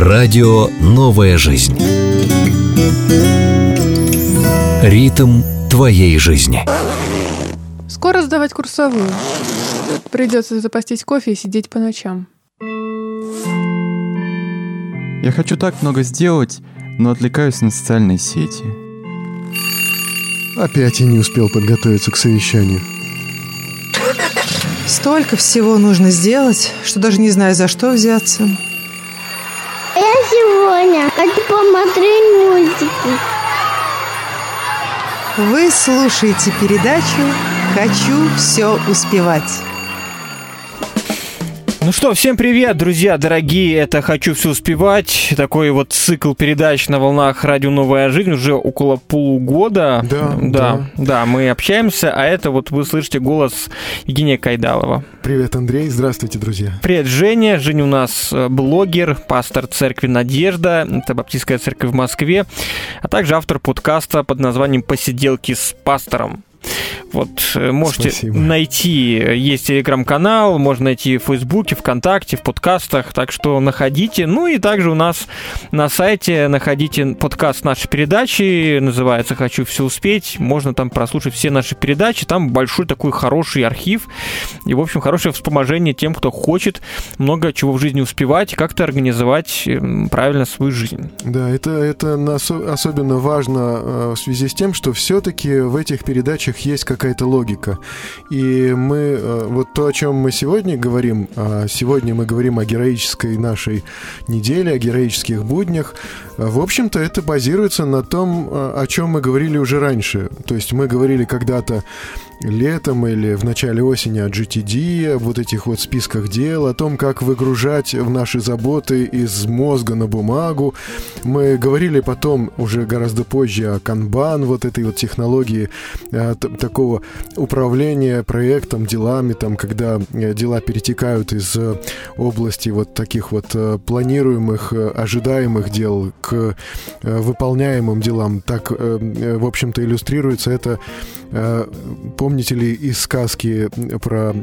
Радио «Новая жизнь». Ритм твоей жизни. Скоро сдавать курсовую. Придется запастись кофе и сидеть по ночам. Я хочу так много сделать, но отвлекаюсь на социальные сети. Опять я не успел подготовиться к совещанию. Столько всего нужно сделать, что даже не знаю, за что взяться. Я сегодня хочу посмотреть мультики. Вы слушаете передачу «Хочу все успевать». Ну что, всем привет, друзья дорогие, это «Хочу все успевать», такой вот цикл передач на волнах «Радио Новая жизнь» уже около полугода. Да, да, да, да, мы общаемся, а это вот вы слышите голос Евгения Кайдалова. Привет, Андрей, здравствуйте, друзья. Привет, Женя. Женя у нас э, блогер, пастор церкви «Надежда», это Баптистская церковь в Москве, а также автор подкаста под названием «Посиделки с пастором». Вот э, можете Спасибо. найти, есть телеграм-канал, можно найти в Фейсбуке, ВКонтакте, в подкастах, так что находите. Ну и также у нас на сайте находите подкаст нашей передачи, называется «Хочу все успеть». Можно там прослушать все наши передачи, там большой такой хороший архив и, в общем, хорошее вспоможение тем, кто хочет много чего в жизни успевать и как-то организовать эм, правильно свою жизнь. Да, это, это особенно важно э, в связи с тем, что все-таки в этих передачах есть какая-то логика. И мы, э, вот то, о чем мы сегодня говорим, а сегодня мы говорим о героической нашей неделе, о героических буднях, э, в общем-то, это базируется на том, э, о чем мы говорили уже раньше. То есть мы говорили когда-то летом или в начале осени о GTD, об вот этих вот списках дел, о том, как выгружать в наши заботы из мозга на бумагу. Мы говорили потом, уже гораздо позже, о канбан, вот этой вот технологии э, такого управления проектом, делами, там, когда э, дела перетекают из э, области вот таких вот планируемых, ожидаемых дел к выполняемым делам. Так, в общем-то, иллюстрируется это э, помните ли из сказки про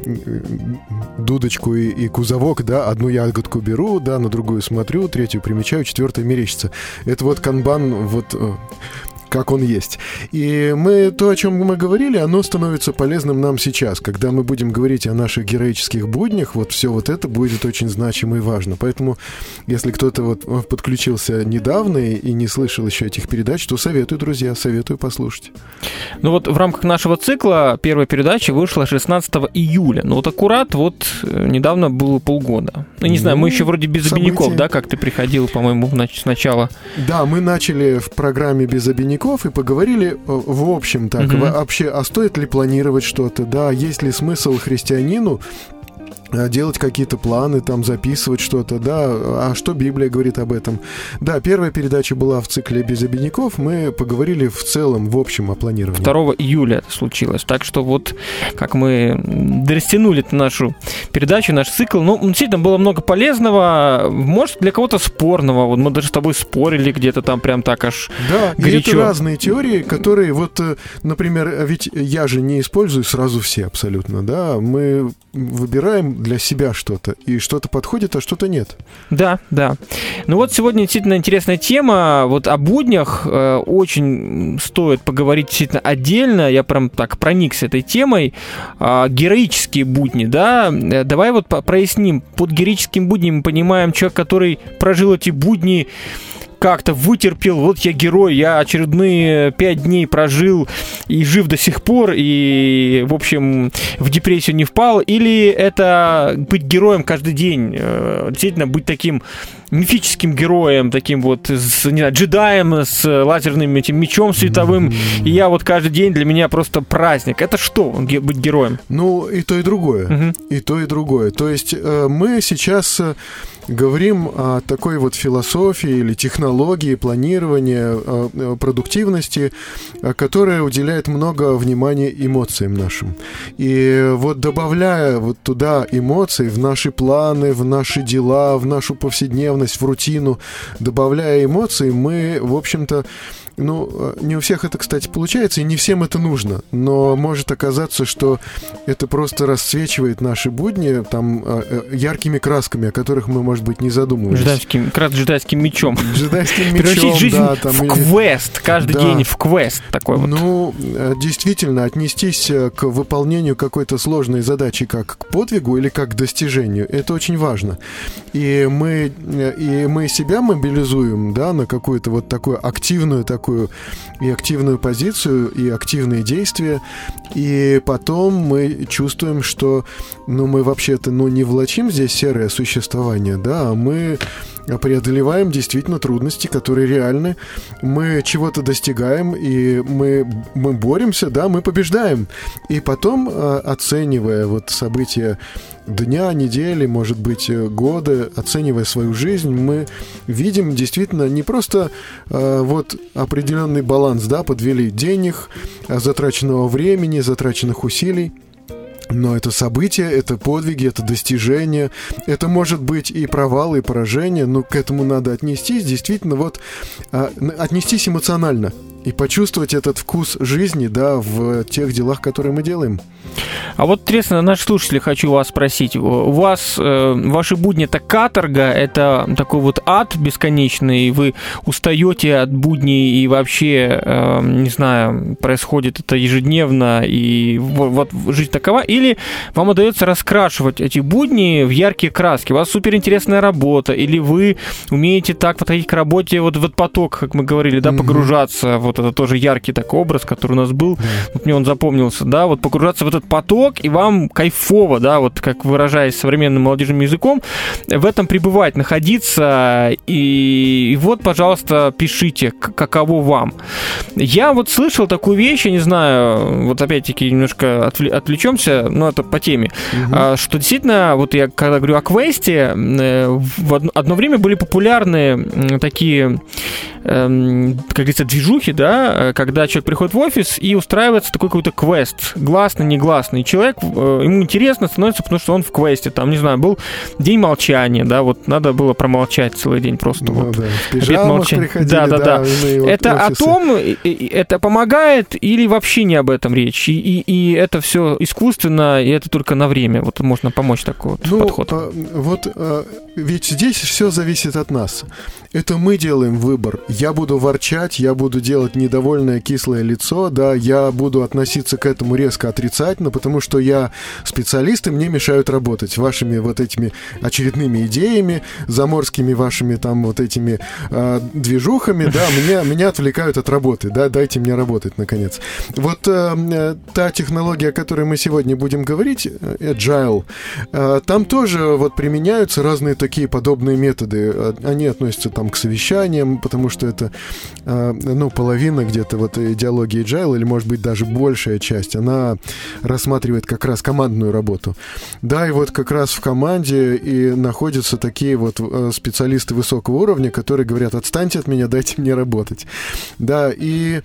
дудочку и, и кузовок, да, одну ягодку беру, да, на другую смотрю, третью примечаю, четвертая мерещится. Это вот канбан, вот э, как он есть. И мы, то, о чем мы говорили, оно становится полезным нам сейчас. Когда мы будем говорить о наших героических буднях, вот все вот это будет очень значимо и важно. Поэтому, если кто-то вот э, подключился недавно и, не слышал еще этих передач, то советую, друзья, советую послушать. Ну вот в рамках нашего цикла первая передача вышла 16 июля. Ну вот аккурат вот э, недавно было полгода. Ну не знаю, мы Ну, еще вроде без событие. обиняков, да, как ты приходил, по-моему, нач- сначала. Да, мы начали в программе без обиняков и поговорили э, в общем так, Мгм. вообще, а стоит ли планировать что-то, да, есть ли смысл христианину делать какие-то планы, там записывать что-то, да, а что Библия говорит об этом. Да, первая передача была в цикле без обиняков, мы поговорили в целом, в общем, о планировании. 2 июля это случилось. Так что вот как мы растянули нашу передачу, наш цикл. Ну, действительно, было много полезного, может, для кого-то спорного. Вот мы даже с тобой спорили где-то там прям так аж Да, горячо. это разные теории, которые вот, э, например, э, ведь я же не использую сразу все абсолютно, да, мы выбираем для себя что-то, и что-то подходит, а что-то нет. Да, да. Ну вот сегодня действительно интересная тема. Вот о буднях э, очень стоит поговорить действительно отдельно. Я прям так проникся этой темой. А, героические будни, да. Э, Давай вот проясним. Под героическим буднем мы понимаем человек, который прожил эти будни как-то вытерпел, вот я герой, я очередные пять дней прожил и жив до сих пор, и, в общем, в депрессию не впал, или это быть героем каждый день, э, действительно быть таким мифическим героем, таким вот, с, не знаю, джедаем с лазерным этим мечом световым, и я вот каждый день для меня просто праздник. Это что, ге- быть героем? Ну, и то, и другое. Мгм. И то, и другое. То есть э, мы сейчас э, говорим о такой вот философии или технологии, планирования, э, э, продуктивности, которая уделяет много внимания эмоциям нашим. И вот добавляя вот туда эмоции в наши планы, в наши дела, в нашу повседневность, в рутину, добавляя эмоции, мы, в общем-то, ну, э, не у всех это, кстати, получается, и не всем это нужно. Но может оказаться, что это просто расцвечивает наши будни там э, э, яркими красками, о которых мы, может быть, не задумывались. Джедайским, как раз джедайским мечом. Джедайским Превратить мечом, жизнь да, там, в или- квест, каждый Да. день в квест такой вот. Ну, действительно, отнестись к выполнению какой-то сложной задачи как к подвигу или как к достижению, это очень важно. И мы, и мы себя мобилизуем, да, на какую-то вот такую активную такую и активную позицию, и активные действия, и потом мы чувствуем, что, ну, мы вообще-то, ну, не влачим здесь серое существование, да, а мы преодолеваем действительно трудности, которые реальны. Мы чего-то достигаем, и мы, мы боремся, да, мы побеждаем. И потом, э, оценивая вот события дня, недели, может быть, э, года, оценивая свою жизнь, мы видим действительно не просто э, вот определенный баланс, да, подвели денег, э, затраченного времени, затраченных усилий, но это события, это подвиги, это достижения, это может быть и провалы, и поражения, но к этому надо отнестись, действительно, вот а, отнестись эмоционально и почувствовать этот вкус жизни, да, в тех делах, которые мы делаем. А вот интересно, наши слушатели, хочу вас спросить. У вас, э, ваши будни это каторга, это такой вот ад бесконечный, вы устаете от будней и вообще, э, не знаю, происходит это ежедневно, и во- вот жизнь такова, или вам удается раскрашивать эти будни в яркие краски, у вас суперинтересная работа, или вы умеете так подходить к работе вот в этот поток, как мы говорили, да, погружаться, вот это тоже яркий такой образ, который у нас был, вот мне он запомнился, да, вот погружаться в этот поток, и вам кайфово, да, вот как выражаясь современным молодежным языком, в этом пребывать, находиться, и, и вот, пожалуйста, пишите, каково вам. Я вот слышал такую вещь, я не знаю, вот опять-таки немножко отвле- отвлечемся, но это по теме, а, что действительно, вот я когда говорю о квесте, э, в одно, одно время были популярны такие, эм, как говорится, движухи, да, э, когда человек приходит в офис и устраивается такой какой-то квест, гласный, негласный. Человек, э, ему интересно становится, потому что он в квесте, там, не знаю, был день молчания, да, вот надо было промолчать целый день просто. Ну вот. да, Обед молчания. Да, да, да. вот Это о офисы. том, и- и- это помогает или вообще не об этом речь? И, и, и это все искусственно, и это только на время. Вот можно помочь такой вот Ну, подход. а, вот а, ведь здесь все зависит от нас. Это мы делаем выбор. Я буду ворчать, я буду делать недовольное кислое лицо, да, я буду относиться к этому резко отрицательно, потому что я специалист, и мне мешают работать вашими вот этими очередными идеями, заморскими вашими там вот этими а, движухами, да, меня, меня отвлекают от работы, да, дайте мне работать, наконец. Вот э, э, та технология, о которой мы сегодня будем говорить, э, Agile, э, там тоже вот применяются разные такие подобные методы. Э, Они относятся там к совещаниям, потому что это, э, ну, половина где-то вот идеологии Agile, или, может быть, даже большая часть, она рассматривает как раз командную работу. Да, и вот как раз в команде и находятся такие вот э, специалисты высокого уровня, которые говорят, отстаньте от меня, дайте мне работать. Да, и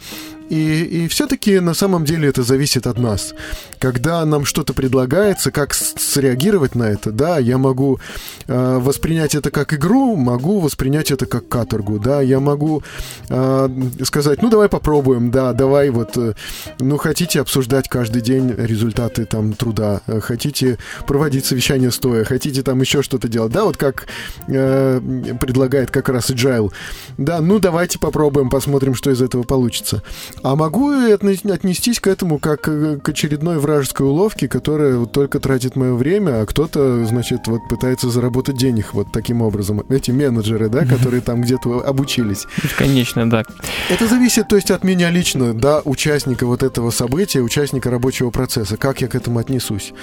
и, и все-таки на самом деле это зависит от нас. Когда нам что-то предлагается, как среагировать на это, да, я могу э, воспринять это как игру, могу воспринять это как каторгу, да, я могу э, сказать, ну давай попробуем, да, давай вот, э, ну хотите обсуждать каждый день результаты там труда, э, хотите проводить совещание стоя, хотите там еще что-то делать, да, вот как э, предлагает как раз Agile, да, ну давайте попробуем, посмотрим, что из этого получится. А могу отнестись к этому как э, к очередной вражеской уловке, которая вот только тратит мое время, а кто-то, значит, вот пытается заработать денег вот таким образом. Эти менеджеры, да, которые там где-то обучились. Бесконечно, да. Это зависит, то есть, от меня лично, да, участника вот этого события, участника рабочего процесса. Как я к этому отнесусь?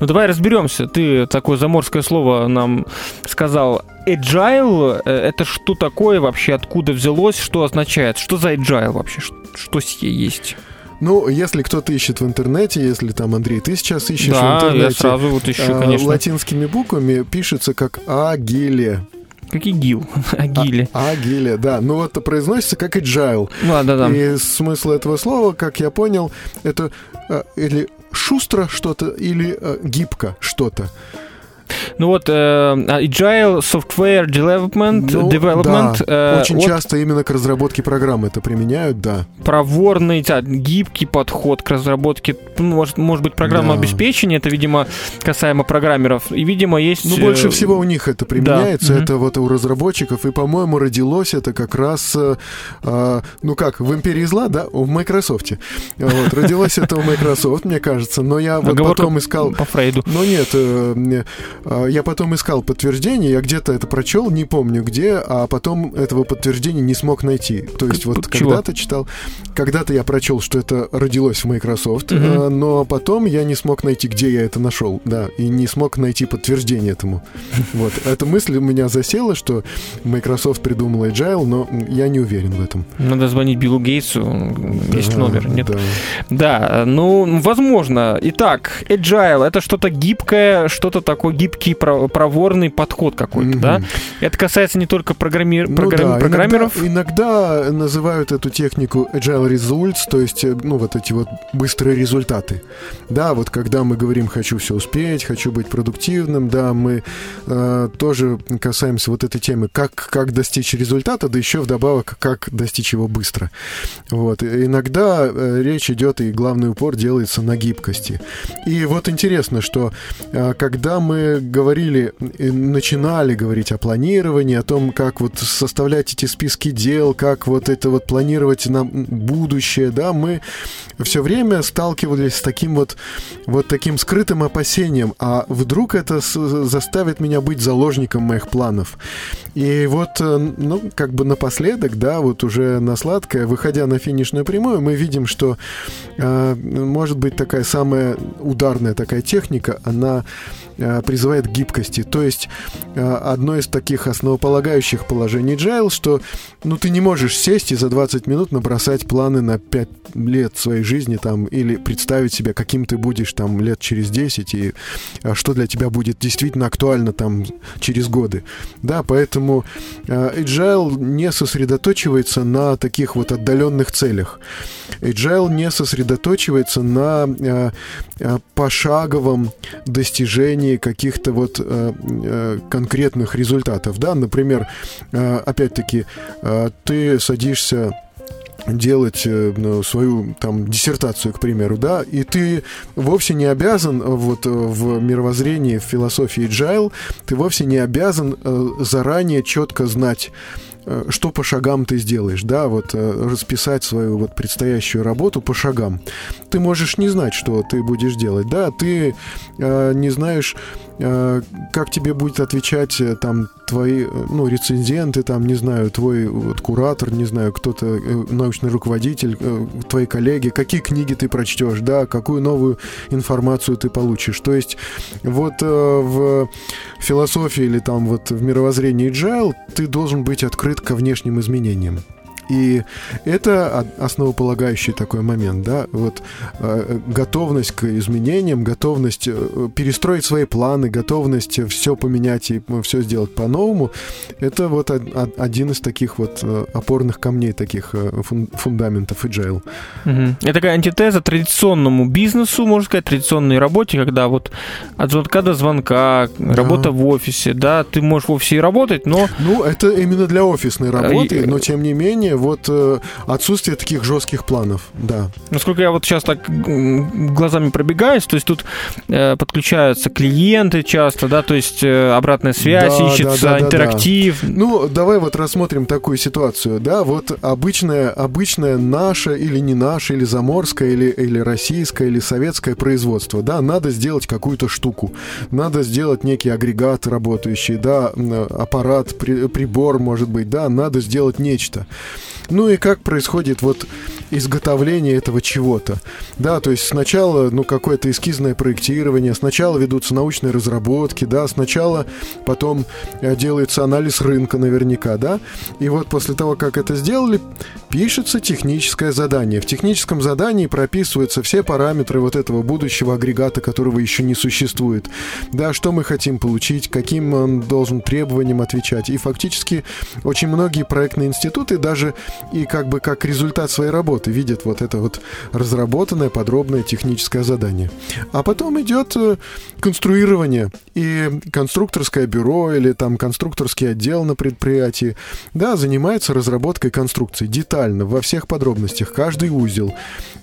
Ну давай разберемся. Ты такое заморское слово нам сказал. Agile э, это что такое вообще, откуда взялось, что означает? Что за agile вообще? Что сие есть? Ну, если кто-то ищет в интернете, если там, Андрей, ты сейчас ищешь в да, интернете... я сразу вот ищу, а, конечно. латинскими буквами пишется как агиле. Как ИГИЛ, Агиле. А, агиле, да. Ну вот произносится как agile. Ну, да, да, да. И смысл этого слова, как я понял, это э, или шустро что-то, или гибко что-то. Ну вот, э, Agile Software Development, Ну, development да. э, Очень от часто именно к разработке программы это применяют, да. проворный, да, гибкий подход к разработке, ну, может, может быть, программного Да. обеспечения, это, видимо, касаемо программеров. И, видимо, есть... Ну, э, больше всего у них это применяется, мгм. это вот у разработчиков, и, по-моему, родилось это как раз, э, а, ну как, в Империи зла, да, в Microsoft. Вот, родилось это у Microsoft, мне кажется, но я вот потом искал... по Фрейду. Ну нет, я потом искал подтверждение, я где-то это прочел, не помню где, а потом этого подтверждения не смог найти. То есть вот когда-то читал, когда-то я прочел, что это родилось в Microsoft, э, но потом я не смог найти, где я это нашел, да, и не смог найти подтверждение этому. Вот, эта мысль у меня засела, что Microsoft придумал Agile, но я не уверен в этом. Надо звонить Биллу Гейтсу, есть Да, номер, нет? да. Да, ну, возможно. Итак, agile — это что-то гибкое, что-то такой гибкий, про- проворный подход какой-то, да? Мгм. Это касается не только программи- Ну да, программеров. Иногда, иногда называют эту технику agile results, то есть, э, ну, вот эти вот быстрые результаты. Да, вот когда мы говорим «хочу все успеть», «хочу быть продуктивным», да, мы э, тоже касаемся вот этой темы, как, как достичь результата, да еще вдобавок, как достичь его быстро. Вот. И иногда э, речь идет, и главный упор делается на гибкости. И вот интересно, что э, когда мы говорили, начинали говорить о планировании, о том, как вот составлять эти списки дел, как вот это вот планировать на будущее, да, мы все время сталкивались с таким вот, вот таким скрытым опасением, а вдруг это заставит меня быть заложником моих планов. И вот, э, ну, как бы напоследок, да, вот уже на сладкое, выходя на финишную прямую, мы видим, что, э, может быть, такая самая ударная такая техника, она призывает к гибкости. То есть э, одно из таких основополагающих положений Agile, что ну ты не можешь сесть и за 20 минут набросать планы на 5 лет своей жизни там или представить себе, каким ты будешь там лет через 10 и а, что для тебя будет действительно актуально там через годы. Да, поэтому э, Agile не сосредоточивается на таких вот отдаленных целях. Agile не сосредоточивается на э, э, пошаговом достижении каких-то вот э, э, конкретных результатов. Да, например, э, опять-таки, ты садишься делать ну, свою там диссертацию, к примеру, да, и ты вовсе не обязан вот в мировоззрении, в философии Agile, ты вовсе не обязан заранее четко знать что по шагам ты сделаешь, да, вот э, расписать свою вот предстоящую работу по шагам. Ты можешь не знать, что ты будешь делать, да, ты э, не знаешь, э, как тебе будет отвечать э, там твои, э, ну, рецензенты, там, не знаю, твой вот куратор, не знаю, кто-то, э, научный руководитель, э, твои коллеги, какие книги ты прочтешь, да, какую новую информацию ты получишь. То есть вот э, в философии или там вот в мировоззрении Agile ты должен быть открыт ко внешним изменениям. И это основополагающий такой момент, да, вот э, готовность к изменениям, готовность э, перестроить свои планы, готовность все поменять и все сделать по-новому, это вот од- од- один из таких вот э, опорных камней, таких э, фун- фундаментов agile. Мгм. Это такая антитеза традиционному бизнесу, можно сказать, традиционной работе, когда вот от звонка до звонка, работа в офисе, да, ты можешь в офисе и работать, но Ну, это именно для офисной работы, но тем не менее, вот э, отсутствие таких жестких планов, да. Насколько я вот сейчас так глазами пробегаюсь, то есть тут э, подключаются клиенты часто, да, то есть э, обратная связь Да, ищется, да, да, да, интерактив. Ну, давай вот рассмотрим такую ситуацию, да, вот обычная, обычная наша или не наша, или заморское, или, или российское, или советское производство, да, надо сделать какую-то штуку, надо сделать некий агрегат работающий, да, аппарат, при- прибор, может быть, да, надо сделать нечто. Ну и как происходит вот изготовления этого чего-то. Да, то есть сначала, ну, какое-то эскизное проектирование, сначала ведутся научные разработки, да, сначала потом э, делается анализ рынка наверняка, да, и вот после того, как это сделали, пишется техническое задание. В техническом задании прописываются все параметры вот этого будущего агрегата, которого еще не существует. Да, что мы хотим получить, каким он должен требованиям отвечать. И фактически очень многие проектные институты даже и как бы как результат своей работы видят вот это вот разработанное подробное техническое задание. А потом идет э, конструирование и конструкторское бюро или там конструкторский отдел на предприятии, да, занимается разработкой конструкций детально, во всех подробностях, каждый узел,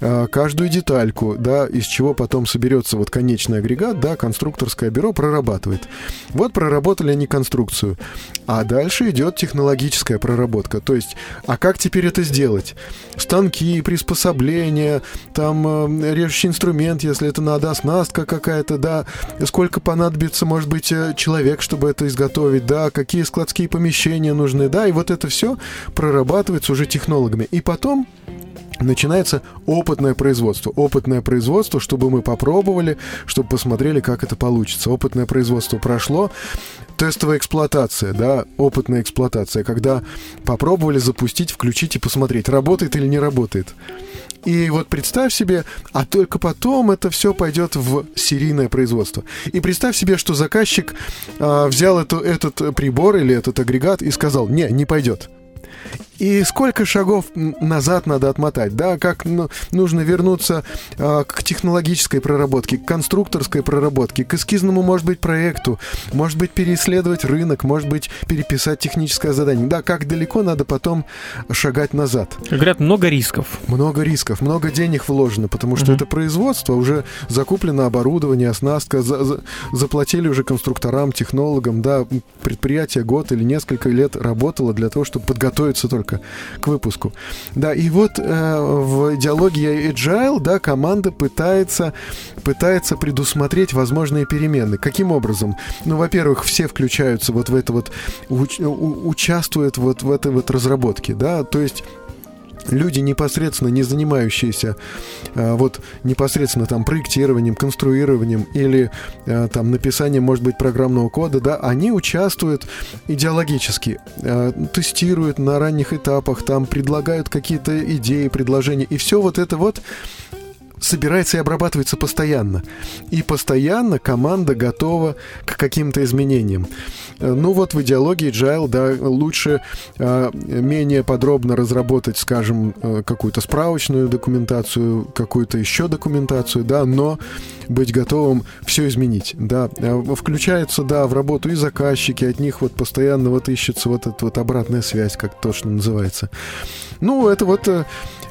э, каждую детальку, да, из чего потом соберется вот конечный агрегат, да, конструкторское бюро прорабатывает. Вот проработали они конструкцию, а дальше идет технологическая проработка, то есть, а как теперь это сделать? Станки, приспособления, там э, режущий инструмент, если это надо, оснастка какая-то, да, сколько понадобится, может быть, э, человек, чтобы это изготовить, да, какие складские помещения нужны, да, и вот это все прорабатывается уже технологами. И потом начинается опытное производство. Опытное производство, чтобы мы попробовали, чтобы посмотрели, как это получится. Опытное производство прошло, тестовая эксплуатация, да, опытная эксплуатация, когда попробовали запустить, включить и посмотреть, работает или не работает. И вот представь себе, а только потом это все пойдет в серийное производство. И представь себе, что заказчик а, взял эту, этот прибор или этот агрегат и сказал, не, не пойдет. И сколько шагов назад надо отмотать, да, как ну, нужно вернуться э, к технологической проработке, к конструкторской проработке, к эскизному, может быть, проекту, может быть, переисследовать рынок, может быть, переписать техническое задание. Да, как далеко надо потом шагать назад. Говорят, много рисков. Много рисков, много денег вложено, потому что mm-hmm. это производство, уже закуплено оборудование, оснастка, за, за, заплатили уже конструкторам, технологам, да, предприятие год или несколько лет работало для того, чтобы подготовиться только только к выпуску. Да, и вот э, в идеологии Agile, да, команда пытается, пытается предусмотреть возможные перемены. Каким образом? Ну, во-первых, все включаются вот в это вот, уч, участвуют вот в этой вот разработке, да, то есть люди непосредственно не занимающиеся а, вот непосредственно там проектированием, конструированием или а, там написанием, может быть, программного кода, да, они участвуют идеологически, а, тестируют на ранних этапах, там предлагают какие-то идеи, предложения, и все вот это вот собирается и обрабатывается постоянно. И постоянно команда готова к каким-то изменениям. Э, ну вот в идеологии Agile, да, лучше э, менее подробно разработать, скажем, э, какую-то справочную документацию, какую-то еще документацию, да, но быть готовым все изменить, да. Включается, да, в работу и заказчики, от них вот постоянно вот ищется вот эта вот обратная связь, как то, что называется. Ну, это вот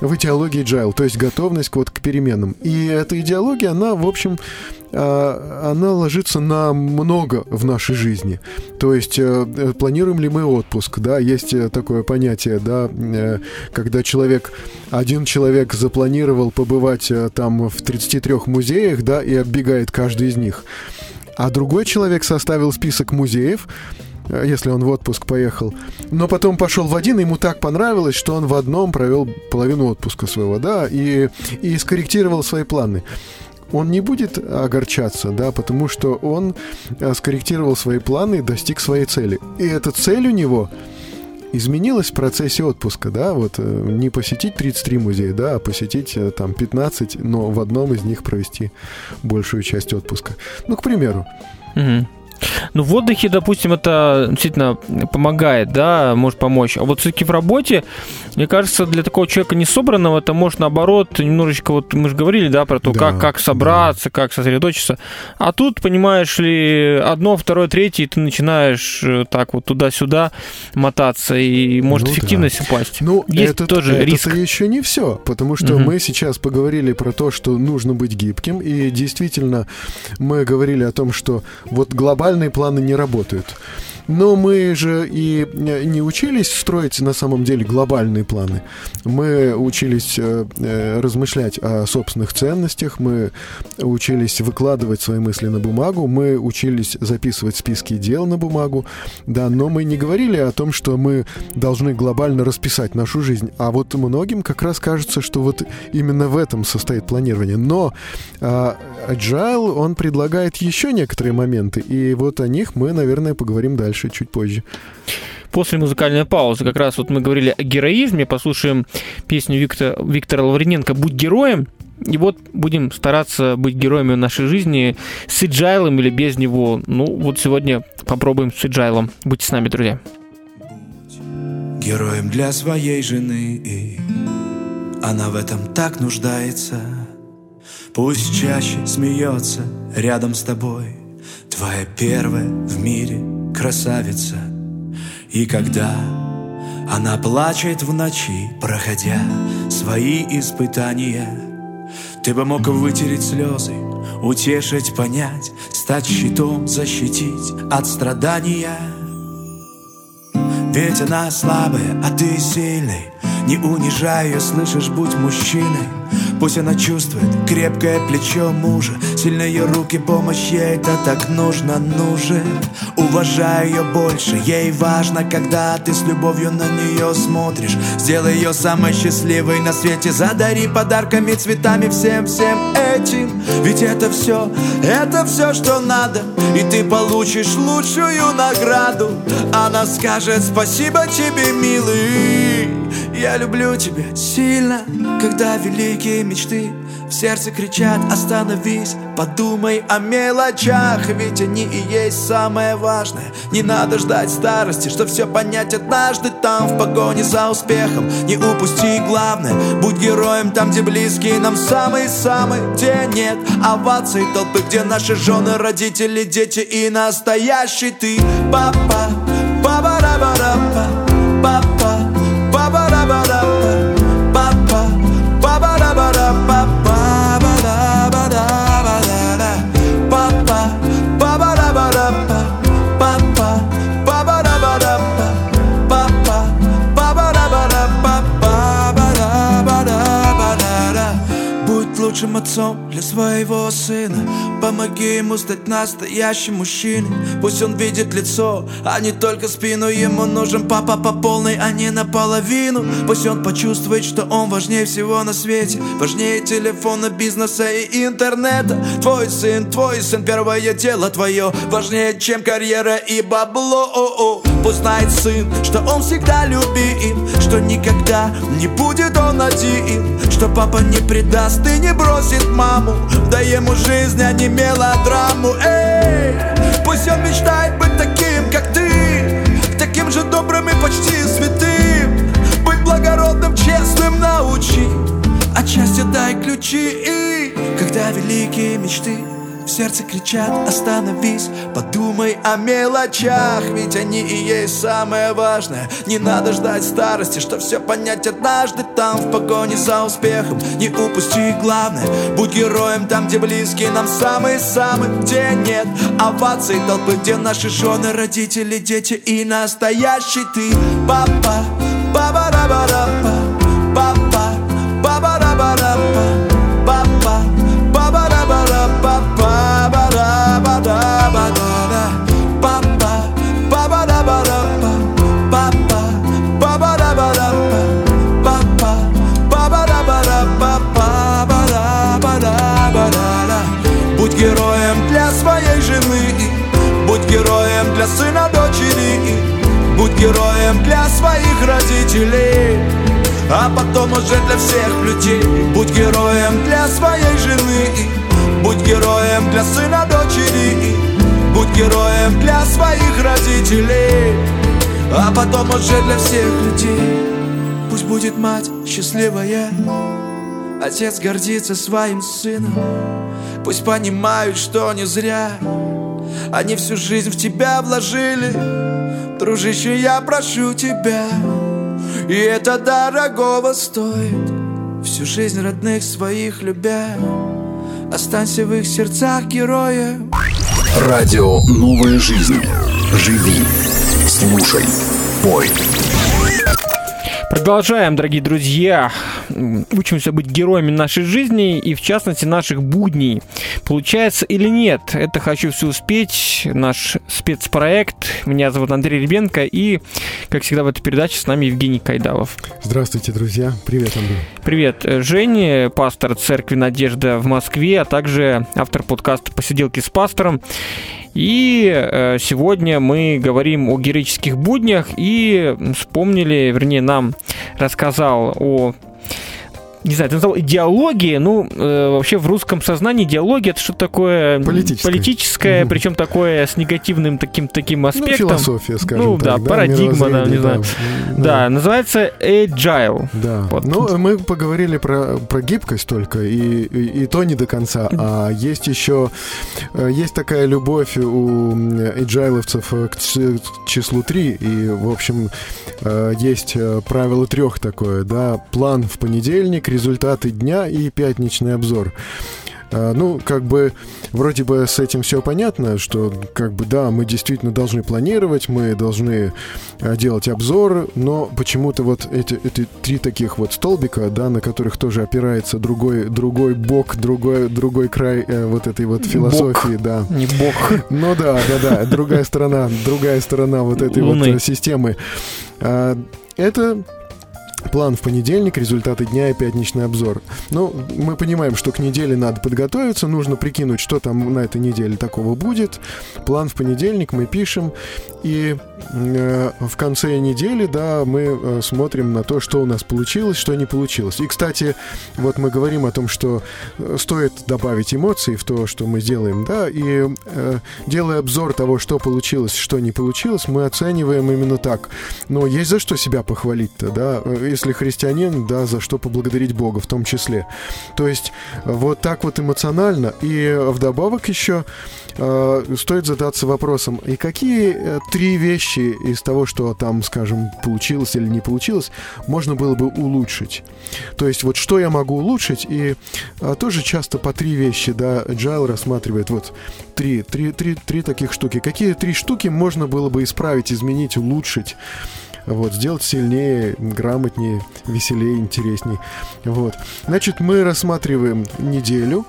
в идеологии Agile, то есть готовность вот к переменам. И эта идеология, она, в общем, а, она ложится на много в нашей жизни. То есть э, э, планируем ли мы отпуск, да, есть такое понятие, да, когда человек, один человек запланировал побывать там в 33 музеях, да, и оббегает каждый из них. А другой человек составил список музеев, Э, если он в отпуск поехал. Но потом пошел в один, и ему так понравилось, что он в одном провел половину отпуска своего, да, и, и скорректировал свои планы он не будет огорчаться, да, потому что он э, скорректировал свои планы и достиг своей цели. И эта цель у него изменилась в процессе отпуска, да, вот э, не посетить 33 музея, да, а посетить там 15, но в одном из них провести большую часть отпуска. Ну, к примеру. Угу. Ну, в отдыхе, допустим, это действительно помогает, да, может помочь. А вот все-таки в работе, мне кажется, для такого человека не собранного, это может, наоборот, немножечко, вот мы же говорили, да, про то, да, как, как собраться, да. как сосредоточиться. А тут, понимаешь ли, одно, второе, третье, и ты начинаешь э, так вот туда-сюда мотаться, и может ну, эффективность да. упасть. Ну, Есть это, тоже это риск. Это еще не все, потому что угу. мы сейчас поговорили про то, что нужно быть гибким, и действительно мы говорили о том, что вот глобально глобальные планы не работают. Но мы же и не учились строить на самом деле глобальные планы. Мы учились э, э, размышлять о собственных ценностях, мы учились выкладывать свои мысли на бумагу, мы учились записывать списки дел на бумагу, да, но мы не говорили о том, что мы должны глобально расписать нашу жизнь. А вот многим как раз кажется, что вот именно в этом состоит планирование. Но э, Agile, он предлагает еще некоторые моменты, и вот о них мы, наверное, поговорим дальше чуть позже. После музыкальной паузы как раз вот мы говорили о героизме, послушаем песню Виктора, Виктора Лаврененко «Будь героем», и вот будем стараться быть героями в нашей жизни с иджайлом или без него. Ну, вот сегодня попробуем с иджайлом. Будьте с нами, друзья. Будь героем для своей жены, и она в этом так нуждается. Пусть чаще смеется рядом с тобой, твоя первая в мире красавица. И когда она плачет в ночи, проходя свои испытания Ты бы мог вытереть слезы, утешить, понять Стать щитом, защитить от страдания. Ведь она слабая, а ты сильный Не унижай ее, слышишь, будь мужчиной. Пусть она чувствует крепкое плечо мужа. Сильные руки, помощь ей это так нужно, нужен. Уважай ее больше, ей важно, когда ты с любовью на нее смотришь. Сделай ее самой счастливой на свете. Задари подарками, цветами, всем-всем этим. Ведь это все, это все, что надо. И ты получишь лучшую награду. Она скажет спасибо тебе, милый Я люблю тебя сильно, когда великие мечты в сердце кричат «Остановись, подумай о мелочах Ведь они и есть самое важное. Не надо ждать старости, что все понять однажды Там в погоне за успехом. Не упусти главное Будь героем там, где близкие нам самые-самые Где нет оваций толпы Где наши жены, родители, дети и настоящий ты. Папа, папа-ра-ба-ра-па corazón. Для своего сына Помоги ему стать настоящим мужчиной. Пусть он видит лицо, а не только спину. Ему нужен папа по полной, а не наполовину. Пусть он почувствует, что он важнее всего на свете. Важнее телефона, бизнеса и интернета. Твой сын, твой сын, первое дело твое. Важнее, чем карьера и бабло. О -о. Пусть знает сын, что он всегда любим Что никогда не будет он один. Что папа не предаст и не бросит маму Дай ему жизнь, а не мелодраму. Эй, пусть он мечтает быть таким, как ты. Таким же добрым и почти святым. Быть благородным, честным научи. Отчасти дай ключи. И Когда великие мечты в сердце кричат «Остановись, подумай о мелочах Ведь они и есть самое важное. Не надо ждать старости, что все понять однажды Там в погоне за успехом. Не упусти главное Будь героем там, где близкие нам самые-самые Где нет оваций толпы Где наши жены, родители, дети и настоящий ты. Папа, папа-ра-ба-ра-па Папа, папа-ра-ба-ра-па сына, дочери. Будь героем для своих родителей. А потом уже для всех людей. Будь героем для своей жены. Будь героем для сына, дочери. Будь героем для своих родителей. А потом уже для всех людей. Пусть будет мать счастливая. Отец гордится своим сыном. Пусть понимают, что не зря Они всю жизнь в тебя вложили Дружище, я прошу тебя И это дорогого стоит Всю жизнь родных своих любя Останься в их сердцах героем Радио «Новая жизнь». Живи, слушай, пой. Продолжаем, дорогие друзья. Учимся быть героями нашей жизни и, в частности, наших будней. Получается или нет? Это «Хочу все успеть», наш спецпроект. Меня зовут Андрей Ребенко и, как всегда в этой передаче, с нами Евгений Кайдалов. Здравствуйте, друзья. Привет, Андрей. Привет, Женя, пастор церкви «Надежда» в Москве, а также автор подкаста «Посиделки с пастором». И э, сегодня мы говорим о героических буднях и вспомнили, вернее, нам рассказал о не знаю, ты назвал идеологии, ну, э, вообще в русском сознании идеология это что-то такое Политическое. политическое причем такое с негативным таким таким аспектом. Ну, философия, скажем Ну, так. да, парадигма, да, не мировоззрение, знаю. Да, называется agile. Да. Вот. Ну, мы поговорили про, про гибкость только, и, и, и то не до конца. А есть еще э, есть такая любовь у эджайловцев к ч- к числу 3. И, в общем, э, есть э, правило трех такое, да, план в понедельник, результаты дня и пятничный обзор. А, Ну, как бы, вроде бы с этим все понятно, что, как бы, да, мы действительно должны планировать, мы должны а, делать обзоры, но почему-то вот эти, эти три таких вот столбика, да, на которых тоже опирается другой, другой бок, другой, другой край э, вот этой вот философии, да. Не бог. Ну да, да, да, другая сторона, другая сторона вот этой Луны. вот системы. А, Это план в понедельник, результаты дня и пятничный обзор. Ну, мы понимаем, что к неделе надо подготовиться, нужно прикинуть, что там на этой неделе такого будет. План в понедельник мы пишем, и э, в конце недели, да, мы э, смотрим на то, что у нас получилось, что не получилось. И, кстати, вот мы говорим о том, что э, стоит добавить эмоций в то, что мы делаем, да, и э, делая обзор того, что получилось, что не получилось, мы оцениваем именно так. Но есть за что себя похвалить-то, да, Э, если христианин, да, за что поблагодарить Бога в том числе. То есть вот так вот эмоционально, и вдобавок еще стоит задаться вопросом, и какие э, три вещи из того, что там, скажем, получилось или не получилось, можно было бы улучшить. То есть вот что я могу улучшить, и а, тоже часто по три вещи, да, Agile рассматривает вот три, три, три, три таких штуки. Какие три штуки можно было бы исправить, изменить, улучшить? Вот, сделать сильнее, грамотнее, веселее, интересней. Вот. Значит, мы рассматриваем неделю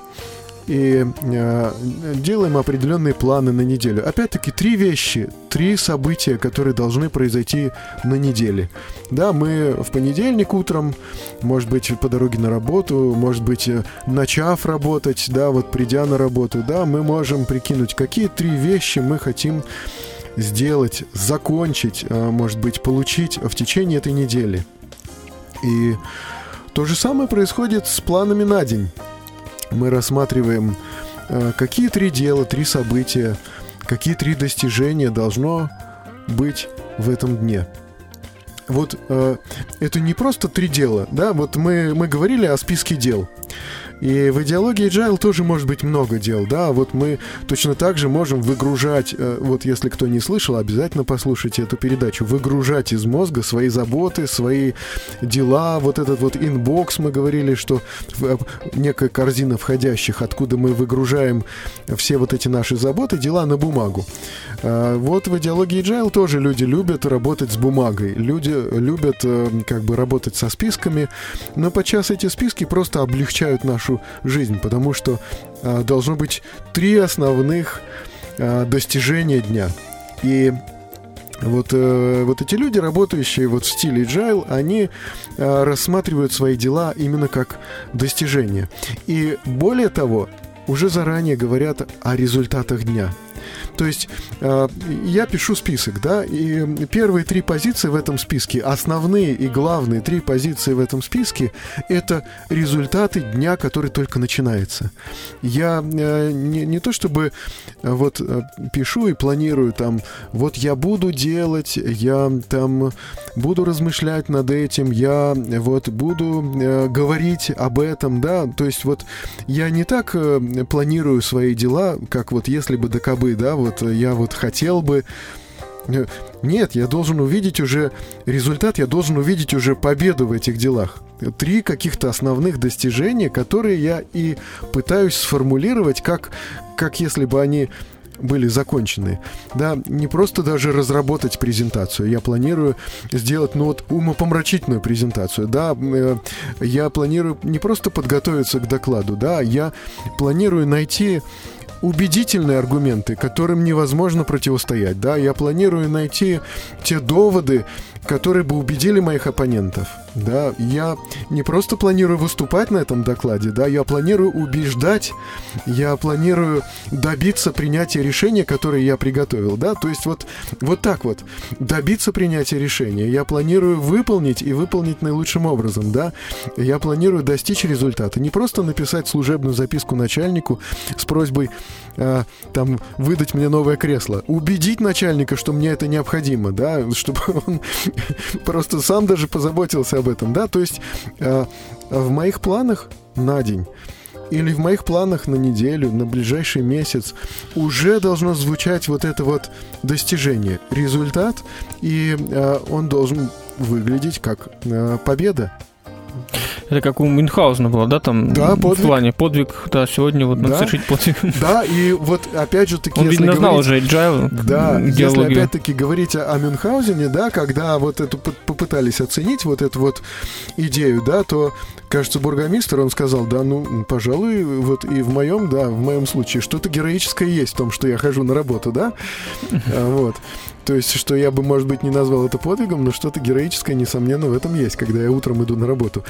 и э, делаем определенные планы на неделю. Опять-таки, три вещи, три события, которые должны произойти на неделе. Да, мы в понедельник утром, может быть, по дороге на работу, может быть, э, начав работать, да, вот придя на работу, да, мы можем прикинуть, какие три вещи мы хотим сделать, закончить, э, может быть, получить в течение этой недели. И то же самое происходит с планами на день. Мы рассматриваем, э, какие три дела, три события, какие три достижения должно быть в этом дне. Вот э, это не просто три дела, да, вот мы, мы говорили о списке дел. И в идеологии Agile тоже может быть много дел, да, вот мы точно так же можем выгружать, э, вот если кто не слышал, обязательно послушайте эту передачу, выгружать из мозга свои заботы, свои дела, вот этот вот inbox, мы говорили, что в- некая корзина входящих, откуда мы выгружаем все вот эти наши заботы, дела на бумагу. А, Вот в идеологии Agile тоже люди любят работать с бумагой, люди любят э, как бы работать со списками, но подчас эти списки просто облегчают нашу жизнь, потому что а, должно быть три основных а, достижения дня. И вот, э, вот эти люди, работающие вот в стиле agile, они э, рассматривают свои дела именно как достижения. И более того, уже заранее говорят о результатах дня. То есть э, я пишу список, да, и первые три позиции в этом списке, основные и главные три позиции в этом списке, это результаты дня, который только начинается. Я э, не, не то чтобы вот э, пишу и планирую там, вот я буду делать, я там буду размышлять над этим, я вот буду э, говорить об этом, да, то есть вот я не так э, планирую свои дела, как вот если бы до кобы, да, вот я вот хотел бы Э, нет, я должен увидеть уже результат, я должен увидеть уже победу в этих делах. Три каких-то основных достижения, которые я и пытаюсь сформулировать, как, как если бы они были закончены. Да, не просто даже разработать презентацию. Я планирую сделать, ну вот, умопомрачительную презентацию. Да, э, я планирую не просто подготовиться к докладу, да, я планирую найти убедительные аргументы, которым невозможно противостоять. Да, я планирую найти те доводы, которые бы убедили моих оппонентов. Да, я не просто планирую выступать на этом докладе, да, я планирую убеждать, я планирую добиться принятия решения, которое я приготовил, да, то есть вот, вот так вот, добиться принятия решения, я планирую выполнить и выполнить наилучшим образом, да, я планирую достичь результата, не просто написать служебную записку начальнику с просьбой э, там выдать мне новое кресло, убедить начальника, что мне это необходимо, да, чтобы он просто сам даже позаботился об этом, да, то есть э, в моих планах на день или в моих планах на неделю, на ближайший месяц уже должно звучать вот это вот достижение, результат, и э, он должен выглядеть как э, победа. Это как у Мюнхгаузена было, да, там да, подвиг. в плане подвиг, да, сегодня вот надо Да. совершить подвиг. Да, и вот опять же таки, Он, если видно, знал говорить- уже agile, Да, если идеологию. опять-таки говорить о, о Мюнхгаузене, да, когда вот эту попытались оценить вот эту вот идею, да, то, кажется, бургомистр, он сказал, да, ну, пожалуй, вот и в моем, да, в моем случае что-то героическое есть в том, что я хожу на работу, да, А, вот. То есть, что я бы, может быть, не назвал это подвигом, но что-то героическое, несомненно, в этом есть, когда я утром иду на работу.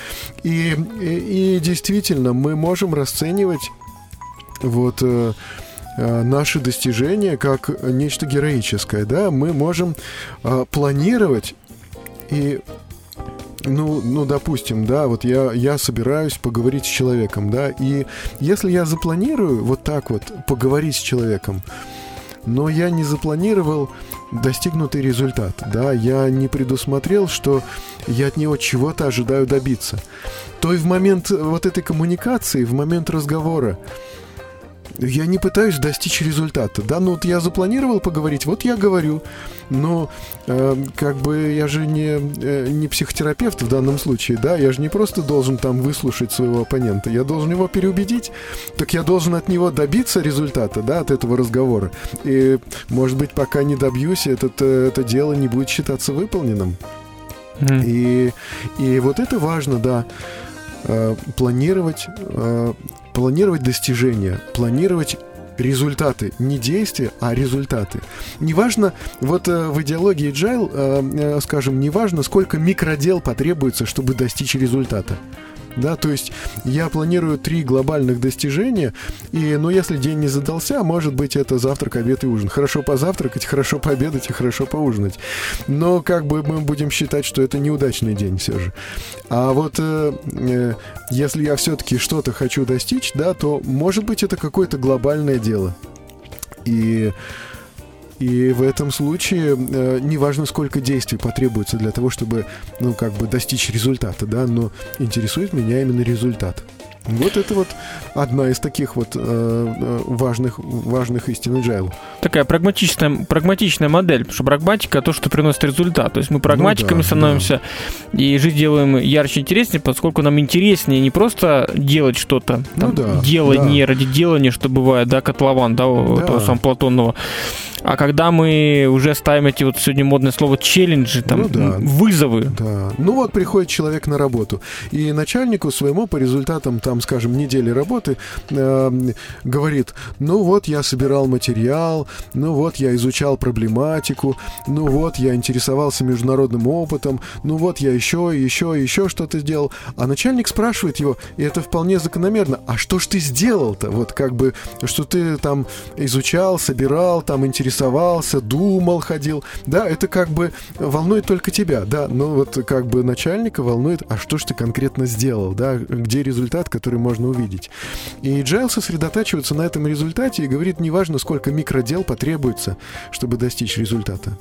И, и, и действительно, мы можем расценивать вот э, э, наши достижения как нечто героическое, да, мы можем э, планировать и ну, ну, допустим, да, вот я, я собираюсь поговорить с человеком, да, и если я запланирую вот так вот поговорить с человеком, но я не запланировал достигнутый результат, да, я не предусмотрел, что я от него чего-то ожидаю добиться, то и в момент вот этой коммуникации, в момент разговора, я не пытаюсь достичь результата, да, ну вот я запланировал поговорить, вот я говорю, но э, как бы я же не, э, не психотерапевт в данном случае, да, я же не просто должен там выслушать своего оппонента, я должен его переубедить, так я должен от него добиться результата, да, от этого разговора, и, может быть, пока не добьюсь, этот, э, это дело не будет считаться выполненным. Мгм. И, и вот это важно, да, э, планировать, э, планировать достижения, планировать результаты, не действия, а результаты. Неважно, вот э, в идеологии Agile, э, э, скажем, неважно, сколько микродел потребуется, чтобы достичь результата. Да, то есть я планирую три глобальных достижения, и, ну, если день не задался, может быть, это завтрак, обед и ужин. Хорошо позавтракать, хорошо пообедать и хорошо поужинать. Но как бы мы будем считать, что это неудачный день все же. А вот э, э, если я все-таки что-то хочу достичь, да, то, может быть, это какое-то глобальное дело. И и в этом случае э, неважно, сколько действий потребуется для того, чтобы, ну, как бы достичь результата, да, но интересует меня именно результат. Вот это вот одна из таких вот э, э, важных, важных истин agile. Такая прагматичная, прагматичная модель, потому что прагматика то, что приносит результат. То есть мы прагматиками Ну да, становимся и жизнь делаем ярче интереснее, поскольку нам интереснее не просто делать что-то, Ну там, да, делание ради делания, что бывает, да, котлован, да, Да. этого самого Платонова. А когда мы уже ставим эти вот сегодня модное слово челленджи, там, Ну да. вызовы, Да. Ну вот приходит человек на работу, и начальнику своему по результатам, там, скажем, недели работы э, говорит, ну вот я собирал материал, ну вот я изучал проблематику, ну вот я интересовался международным опытом, ну вот я еще, еще, еще что-то сделал. А начальник спрашивает его, и это вполне закономерно, а что ж ты сделал-то? Вот как бы, что ты там изучал, собирал, там интересовался, думал, ходил. Да, это как бы волнует только тебя, да, но вот как бы начальника волнует, а что ж ты конкретно сделал, да, где результат, который можно увидеть. И Джайл сосредотачивается на этом результате и говорит, неважно, сколько микродел потребуется, чтобы достичь результата.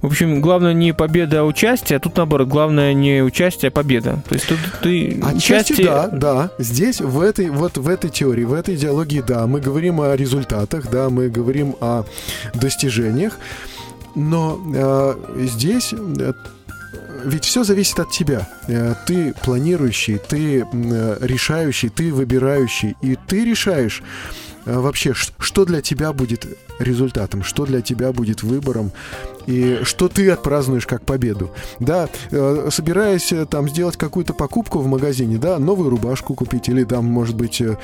В общем, главное не победа, а участие, а тут наоборот, главное не участие, а победа. То есть тут ты Отчасти участие- да, да. Здесь, в этой, вот в этой теории, в этой идеологии, да, мы говорим о результатах, да, мы говорим о достижениях, но э, здесь э, ведь все зависит от тебя. Э, Ты планирующий, ты э, решающий, ты выбирающий, и ты решаешь, вообще, что для тебя будет результатом, что для тебя будет выбором, и что ты отпразднуешь как победу. Да, э, собираясь э, там сделать какую-то покупку в магазине, да, новую рубашку купить, или там, может быть, э,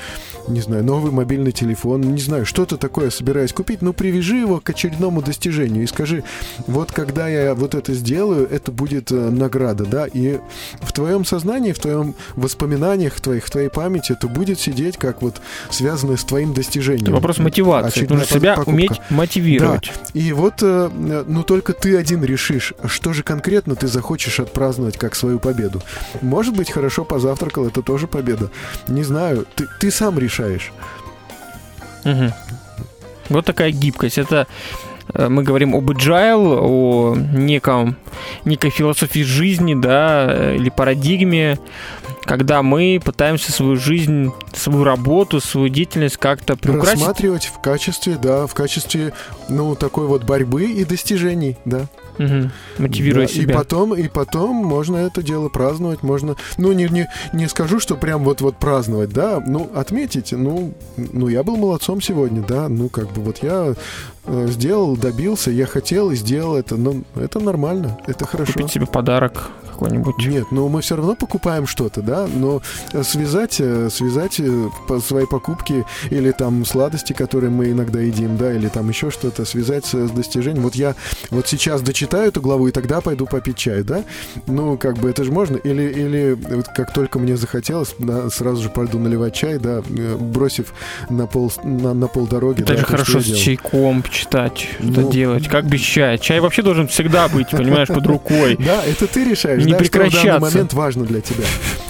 не знаю, новый мобильный телефон, не знаю, что-то такое собираясь купить, ну, привяжи его к очередному достижению и скажи, вот когда я вот это сделаю, это будет э, награда, да, и в твоем сознании, в твоем воспоминаниях твоих, в твоей памяти это будет сидеть как вот связанное с твоим достижением. Это вопрос мотивации. Нужно себя покупка. уметь мотивировать. И вот, ну, только ты один решишь, что же конкретно ты захочешь отпраздновать как свою победу. Может быть, хорошо позавтракал, это тоже победа. Не знаю, ты, ты сам решаешь. Мгм. Вот такая гибкость. Это э, мы говорим об agile, о неком, некой философии жизни, да, э, или парадигме, когда мы пытаемся свою жизнь, свою работу, свою деятельность как-то приукрасить. Рассматривать в качестве, да, в качестве, ну, такой вот борьбы и достижений, да. Мгм. Мотивируя Да, себя. И потом, и потом можно это дело праздновать, можно, ну, не, не, не скажу, что прям вот-вот праздновать, да, ну, отметить, ну, ну, я был молодцом сегодня, да, ну, как бы вот я сделал, добился, я хотел и сделал это, ну, это нормально, это хорошо. Купить себе подарок какой-нибудь. Нет, ну мы все равно покупаем что-то, да, но э, связать, э, связать э, по- свои покупки или там сладости, которые мы иногда едим, да, или там еще что-то, связать с, достижением. Вот я вот сейчас дочитаю эту главу и тогда пойду попить чай, да? Ну, как бы это же можно. Или, или вот как только мне захотелось, да, сразу же пойду наливать чай, да, э, бросив на пол, на, на пол дороги. Это да, же хорошо с чайком читать, что Ну. делать. Как без чая? Чай вообще должен всегда быть, понимаешь, под рукой. Да, это ты решаешь, Не да, что в прекращаться. данный момент важно для тебя.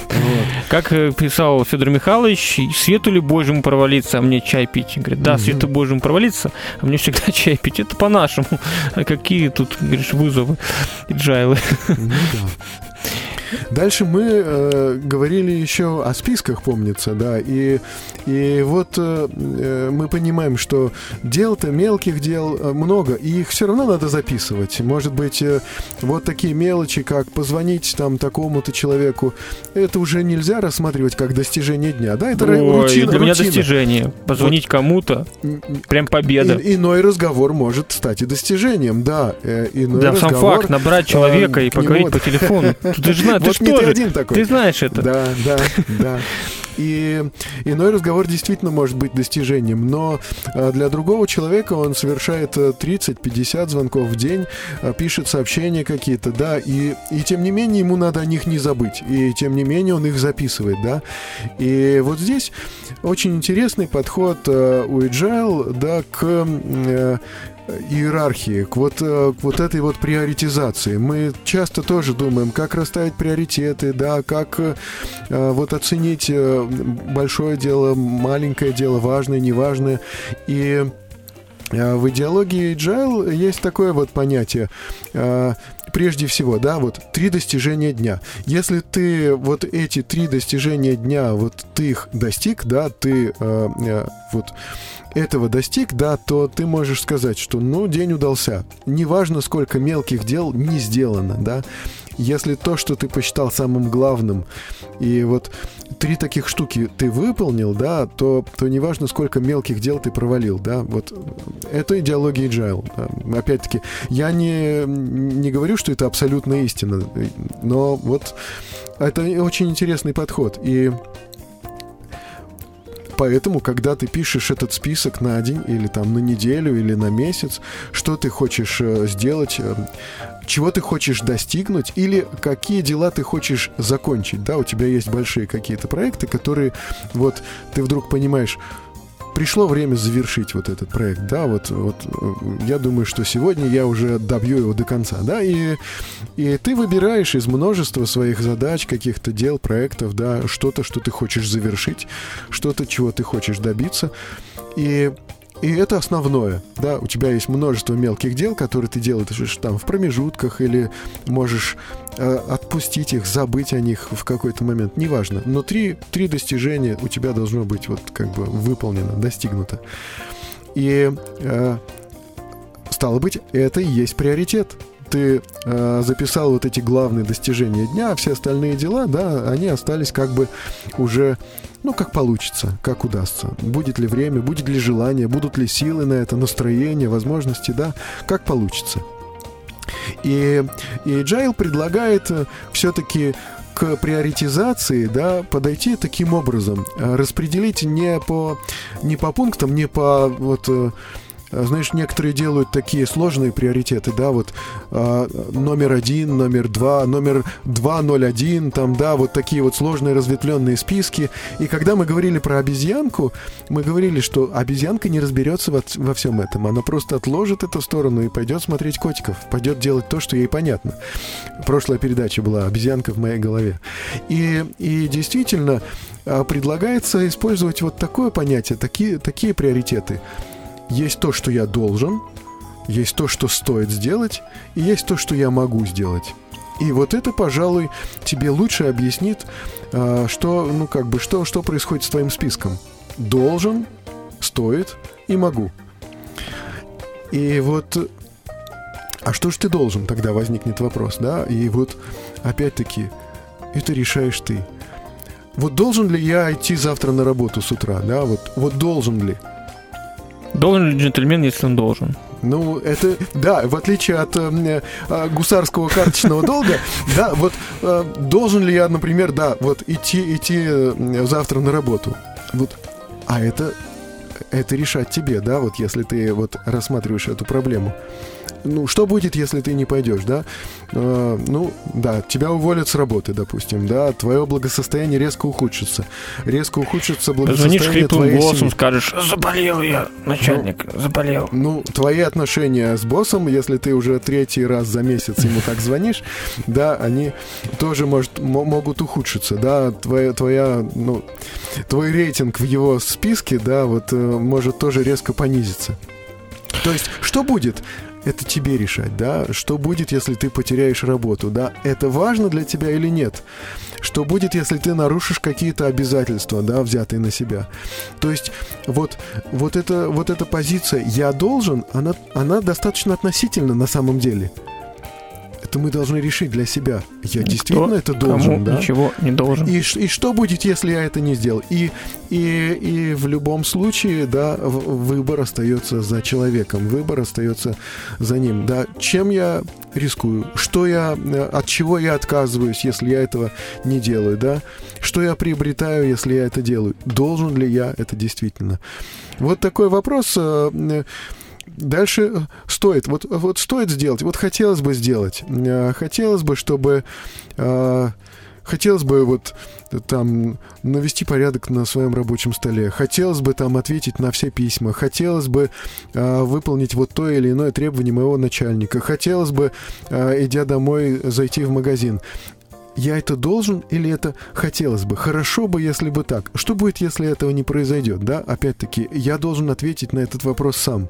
Вот. Как э, писал Федор Михайлович, свету ли Божьему провалиться, а мне чай пить? Говорит, да, Мгм. свету Божьему провалиться, а мне всегда чай пить. Это по-нашему. А какие тут, говоришь, вызовы и джайлы? Ну да. Дальше мы э, говорили еще о списках, помнится, да, и, и вот э, э, мы понимаем, что дел-то, мелких дел э, много, и их все равно надо записывать. Может быть, э, вот такие мелочи, как позвонить там такому-то человеку, это уже нельзя рассматривать как достижение дня, да, это Ой, рутина. для меня рутина. достижение. Позвонить кому-то, М, м, прям победа. и- иной разговор может стать и достижением, да. э, иной Да, сам разговор, факт набрать человека э, и нему поговорить вот- по телефону. Ты же знаешь, ты Вот не ты что же? один такой. Ты знаешь это. Да, да, да. И иной разговор действительно может быть достижением, но э, для другого человека он совершает э, 30-50 звонков в день, э, пишет сообщения какие-то, да, и, и тем не менее ему надо о них не забыть, и тем не менее он их записывает, да. И вот здесь очень интересный подход э, у Agile, да, к э, иерархии, к вот, э, к вот этой вот приоритизации. Мы часто тоже думаем, как расставить приоритеты, да, как э, э, вот оценить большое дело, маленькое дело, важное, неважное. И в идеологии Agile есть такое вот понятие. Прежде всего, да, вот три достижения дня. Если ты вот эти три достижения дня, вот ты их достиг, да, ты вот этого достиг, да, то ты можешь сказать, что, ну, день удался. Неважно, сколько мелких дел не сделано, да. Если то, что ты посчитал самым главным, и вот три таких штуки ты выполнил, да, то, то неважно, сколько мелких дел ты провалил, да, вот это идеология agile. да. Опять-таки, я не, не говорю, что это абсолютная истина, но вот это очень интересный подход. И Поэтому, когда ты пишешь этот список на день или там на неделю или на месяц, что ты хочешь э, сделать, э, чего ты хочешь достигнуть или какие дела ты хочешь закончить, да, у тебя есть большие какие-то проекты, которые вот ты вдруг понимаешь, пришло время завершить вот этот проект, да, вот, вот э, я думаю, что сегодня я уже добью его до конца, да, и, и ты выбираешь из множества своих задач, каких-то дел, проектов, да, что-то, что ты хочешь завершить, что-то, чего ты хочешь добиться, и и это основное, да, у тебя есть множество мелких дел, которые ты делаешь там в промежутках или можешь э, отпустить их, забыть о них в какой-то момент, неважно. Но три, три достижения у тебя должно быть вот как бы выполнено, достигнуто. И э, стало быть, это и есть приоритет. ты э, записал вот эти главные достижения дня, а все остальные дела, да, они остались как бы уже ну, как получится, как удастся. Будет ли время, будет ли желание, будут ли силы на это, настроение, возможности, да, как получится. И, и Джайл предлагает э, все-таки к приоритизации, да, подойти таким образом, э, распределить не по не по пунктам, не по вот э, знаешь, некоторые делают такие сложные приоритеты, да, вот э, номер один, номер два, номер 201, там, да, вот такие вот сложные разветвленные списки. И когда мы говорили про обезьянку, мы говорили, что обезьянка не разберется во, во всем этом. Она просто отложит эту сторону и пойдет смотреть котиков, пойдет делать то, что ей понятно. Прошлая передача была «Обезьянка в моей голове». И, и действительно, а, предлагается использовать вот такое понятие, такие, такие приоритеты – есть то, что я должен, есть то, что стоит сделать, и есть то, что я могу сделать. И вот это, пожалуй, тебе лучше объяснит, а, что, ну, как бы, что, что происходит с твоим списком. Должен, стоит и могу. И вот, а что же ты должен, тогда возникнет вопрос, да? И вот, опять-таки, это решаешь ты. Вот должен ли я идти завтра на работу с утра, да? Вот, вот должен ли? Должен ли джентльмен, если он должен? Ну, это, да, в отличие от э, э, гусарского карточного долга, да, вот э, должен ли я, например, да, вот идти, идти э, завтра на работу, вот, а это, это решать тебе, да, вот если ты вот рассматриваешь эту проблему ну, что будет, если ты не пойдешь, да? Э, ну, да, тебя уволят с работы, допустим, да, твое благосостояние резко ухудшится. Резко ухудшится благосостояние Звонишь твоей голосом, семьи. скажешь, заболел я, начальник, ну, заболел. Ну, твои отношения с боссом, если ты уже третий раз за месяц ему так звонишь, да, они тоже может, могут ухудшиться, да, твоя, твоя, ну, твой рейтинг в его списке, да, вот э, может тоже резко понизиться. То есть, что будет? Это тебе решать, да, что будет, если ты потеряешь работу, да, это важно для тебя или нет, что будет, если ты нарушишь какие-то обязательства, да, взятые на себя. То есть вот, вот, это, вот эта позиция «я должен», она, она достаточно относительна на самом деле – это мы должны решить для себя. Я Никто действительно это должен, да? Ничего не должен. И, и что будет, если я это не сделал? И, и, и в любом случае, да, выбор остается за человеком, выбор остается за ним, да. Чем я рискую? Что я, от чего я отказываюсь, если я этого не делаю, да? Что я приобретаю, если я это делаю? Должен ли я это действительно? Вот такой вопрос э, Дальше э, стоит, вот, вот стоит сделать, вот хотелось бы сделать, э, хотелось бы, чтобы, э, хотелось бы вот там навести порядок на своем рабочем столе, хотелось бы там ответить на все письма, хотелось бы выполнить вот то или иное требование моего начальника, хотелось бы, идя домой, зайти в магазин. Я это должен или это хотелось бы? Хорошо бы, если бы так. Что будет, если этого не произойдет? Да, опять-таки, я должен ответить на этот вопрос сам.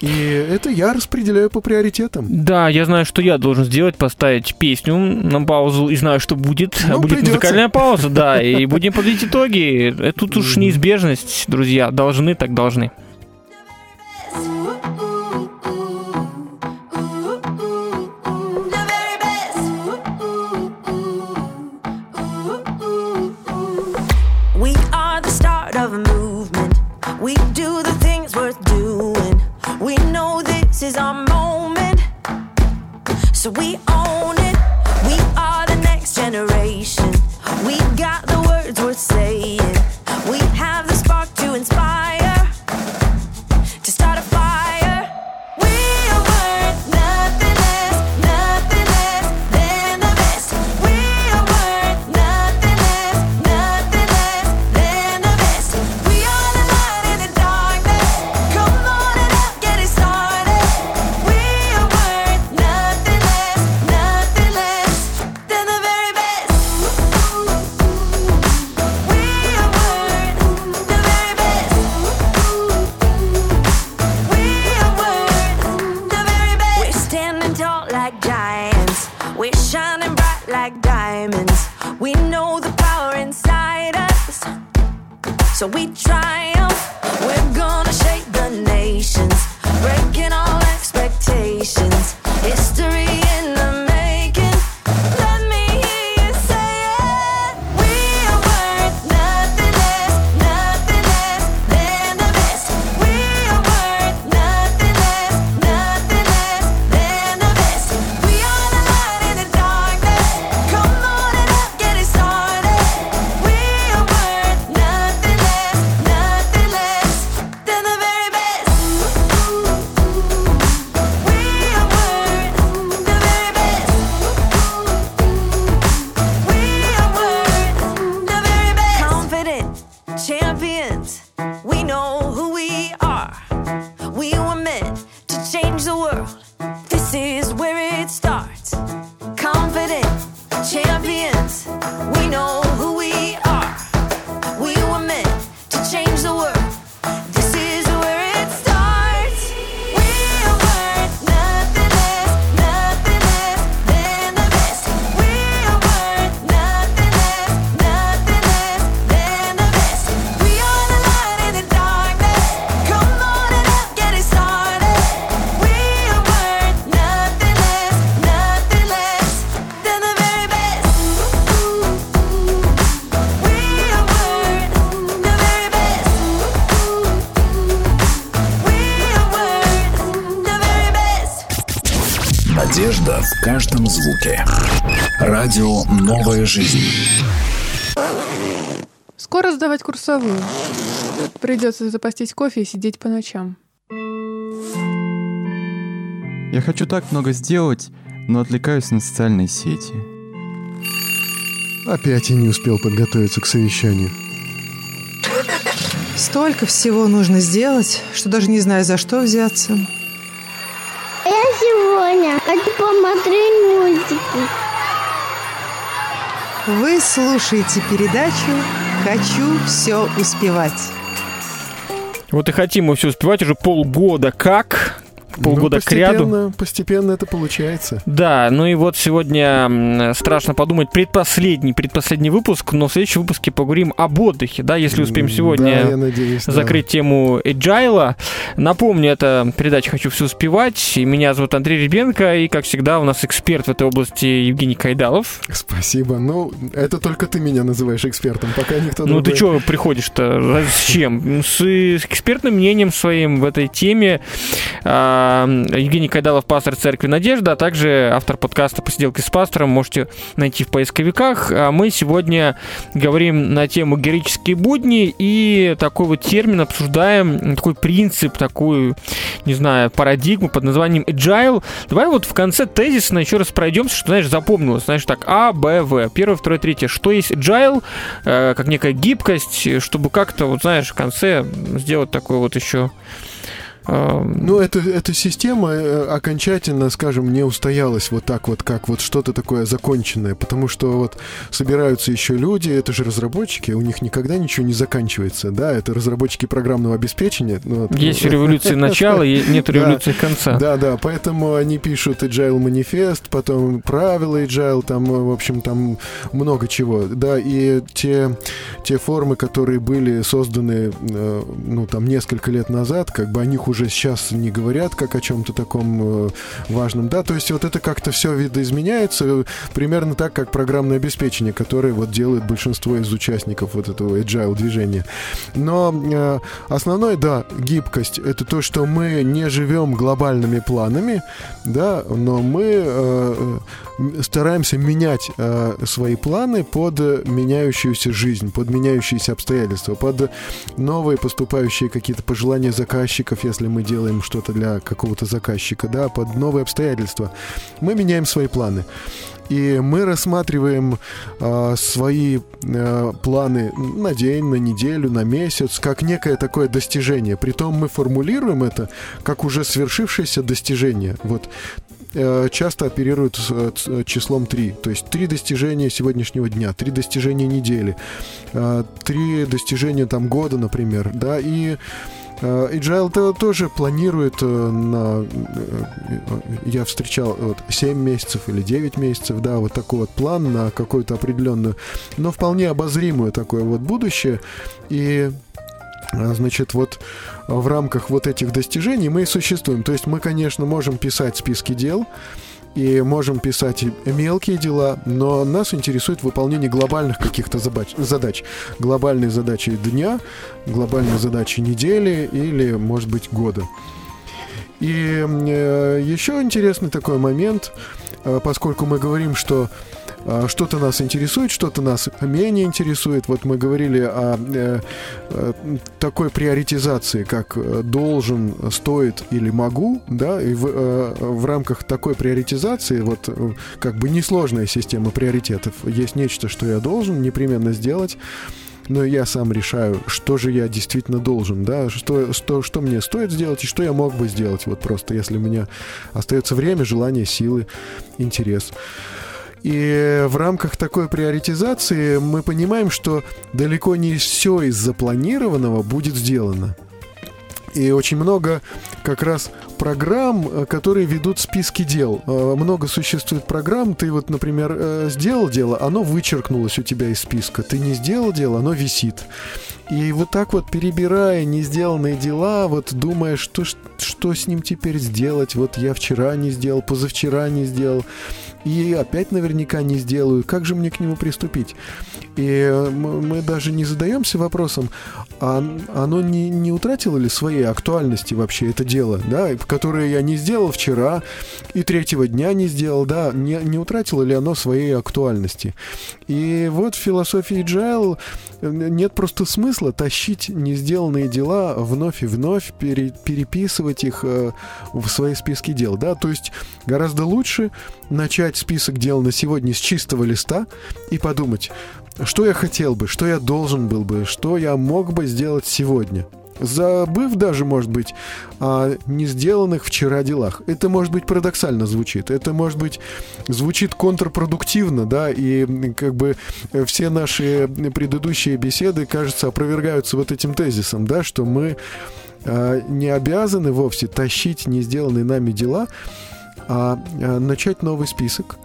И это я распределяю по приоритетам. Да, я знаю, что я должен сделать, поставить песню на паузу и знаю, что будет. Ну, будет придется. музыкальная пауза, да, и будем подводить итоги. Тут уж неизбежность, друзья. Должны, так должны. Is our moment. So we own it. So we triumph. We're gonna shake the nations, breaking all expectations. Жизнь». Скоро сдавать курсовую. Придется запастись кофе и сидеть по ночам. Я хочу так много сделать, но отвлекаюсь на социальные сети. Опять я не успел подготовиться к совещанию. Столько всего нужно сделать, что даже не знаю, за что взяться. Я сегодня хочу посмотреть мультики. Вы слушаете передачу «Хочу все успевать». Вот и хотим мы все успевать уже полгода. Как? Полгода ну, к ряду. постепенно, постепенно это получается. Да, ну и вот сегодня страшно подумать, предпоследний, предпоследний выпуск, но в следующем выпуске поговорим об отдыхе, да, если успеем Да, сегодня я надеюсь, да. закрыть тему Agile. Напомню, это передача «Хочу все успевать», и меня зовут Андрей Ребенко, и, как всегда, у нас эксперт в этой области Евгений Кайдалов. Спасибо. Ну, это только ты меня называешь экспертом, пока никто Ну другой. ты что приходишь-то? С чем? Ну, С, с экспертным мнением своим в этой теме. А, Евгений Кайдалов, пастор церкви Надежда, а также автор подкаста «Посиделки с пастором». Можете найти в поисковиках. А мы сегодня говорим на тему героические будни и такой вот термин обсуждаем, такой принцип, такую, не знаю, парадигму под названием agile. Давай вот в конце тезисно еще раз пройдемся, что, знаешь, запомнилось. Знаешь, так, А, Б, В. Первое, второе, третье. Что есть agile, э, как некая гибкость, чтобы как-то, вот знаешь, в конце сделать такой вот еще Ну, это, эта система э, окончательно, скажем, не устоялась вот так вот, как вот что-то такое законченное, потому что вот собираются еще люди, это же разработчики, у них никогда ничего не заканчивается, да, это разработчики программного обеспечения. ну, вот. есть революции начала, и нет революции конца. Да, да, поэтому они пишут Agile манифест, потом правила Agile, там, в общем, там много чего. Да, и те, те формы, которые были созданы, э, ну, там, несколько лет назад, как бы о них уже сейчас не говорят, как о чем-то таком э, важном. Да, то есть вот это как-то все видоизменяется, э, примерно так, как программное обеспечение, которое вот делает большинство из участников вот этого Agile движения. Но э, основное, да, гибкость, это то, что мы не живем глобальными планами, да, но мы стараемся менять свои планы под меняющуюся жизнь, под меняющиеся обстоятельства, под новые поступающие какие-то пожелания заказчиков, если мы делаем что-то для какого-то заказчика, да, под новые обстоятельства. Мы меняем свои планы. И мы рассматриваем э, свои э, планы на день, на неделю, на месяц, как некое такое достижение. Притом мы формулируем это как уже свершившееся достижение. Вот э, часто оперируют э, числом 3. То есть три достижения сегодняшнего дня, три достижения недели, э, три достижения там года, например, да, и э, Agile то- тоже планирует э, на... э, э, Я встречал вот, 7 месяцев или 9 месяцев, да, вот такой вот план на какую-то определенную, но вполне обозримую такое вот будущее. И Значит, вот в рамках вот этих достижений мы и существуем. То есть мы, конечно, можем писать списки дел, и можем писать и мелкие дела, но нас интересует выполнение глобальных каких-то задач. Глобальные задачи дня, глобальные задачи недели или, может быть, года. И э, еще интересный такой момент, э, поскольку мы говорим, что что-то нас интересует, что-то нас менее интересует. Вот мы говорили о э, э, такой приоритизации, как э, должен, стоит или могу, да, и в, в рамках такой приоритизации, вот как бы несложная система приоритетов, есть нечто, что я должен непременно сделать, но я сам решаю, что же я действительно должен, да, что, что, что мне стоит сделать и что я мог бы сделать, вот просто если у меня остается время, желание, силы, интерес. И в рамках такой приоритизации мы понимаем, что далеко не все из запланированного будет сделано. И очень много как раз программ, э, которые ведут списки дел. Э, Много существует программ, ты вот, например, э, сделал дело, оно вычеркнулось у тебя из списка. Ты не сделал дело, оно висит. И вот так вот перебирая не сделанные дела, вот думая, что, что с ним теперь сделать, вот я вчера не сделал, позавчера не сделал, и опять наверняка не сделаю, как же мне к нему приступить? И мы мы даже не задаемся вопросом, а оно не, не утратило ли своей актуальности вообще это дело, да, которое я не сделал вчера и третьего дня не сделал, да, не, не утратило ли оно своей актуальности. И вот в философии Джайл нет просто смысла тащить не сделанные дела вновь и вновь, пере, переписывать их э, в свои списки дел, да, то есть гораздо лучше начать список дел на сегодня с чистого листа и подумать, что я хотел бы, что я должен был бы, что я мог бы сделать сегодня. Забыв даже, может быть, о не сделанных вчера делах. Это, может быть, парадоксально звучит. Это, может быть, звучит контрпродуктивно, да, и как бы все наши предыдущие беседы, кажется, опровергаются вот этим тезисом, да, что мы э, не обязаны вовсе тащить не сделанные нами дела, а э, начать новый список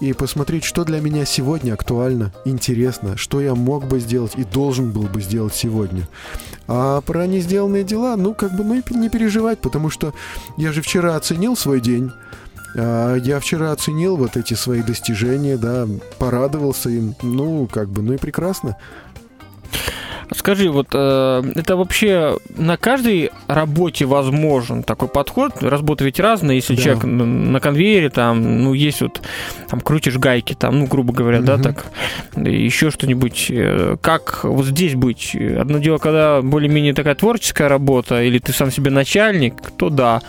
и посмотреть, что для меня сегодня актуально, интересно, что я мог бы сделать и должен был бы сделать сегодня. А про не сделанные дела, ну, как бы, ну, и не переживать, потому что я же вчера оценил свой день, а, я вчера оценил вот эти свои достижения, да, порадовался им, ну, как бы, ну и прекрасно. Скажи, вот э, это вообще на каждой работе возможен такой подход? Работы ведь разные, если Да. человек на, конвейере, там, ну, есть вот, там, крутишь гайки, там, ну, грубо говоря, да, Мгм. так, еще что-нибудь. Э, Как вот здесь быть? Одно дело, когда более-менее такая творческая работа, или ты сам себе начальник, то да.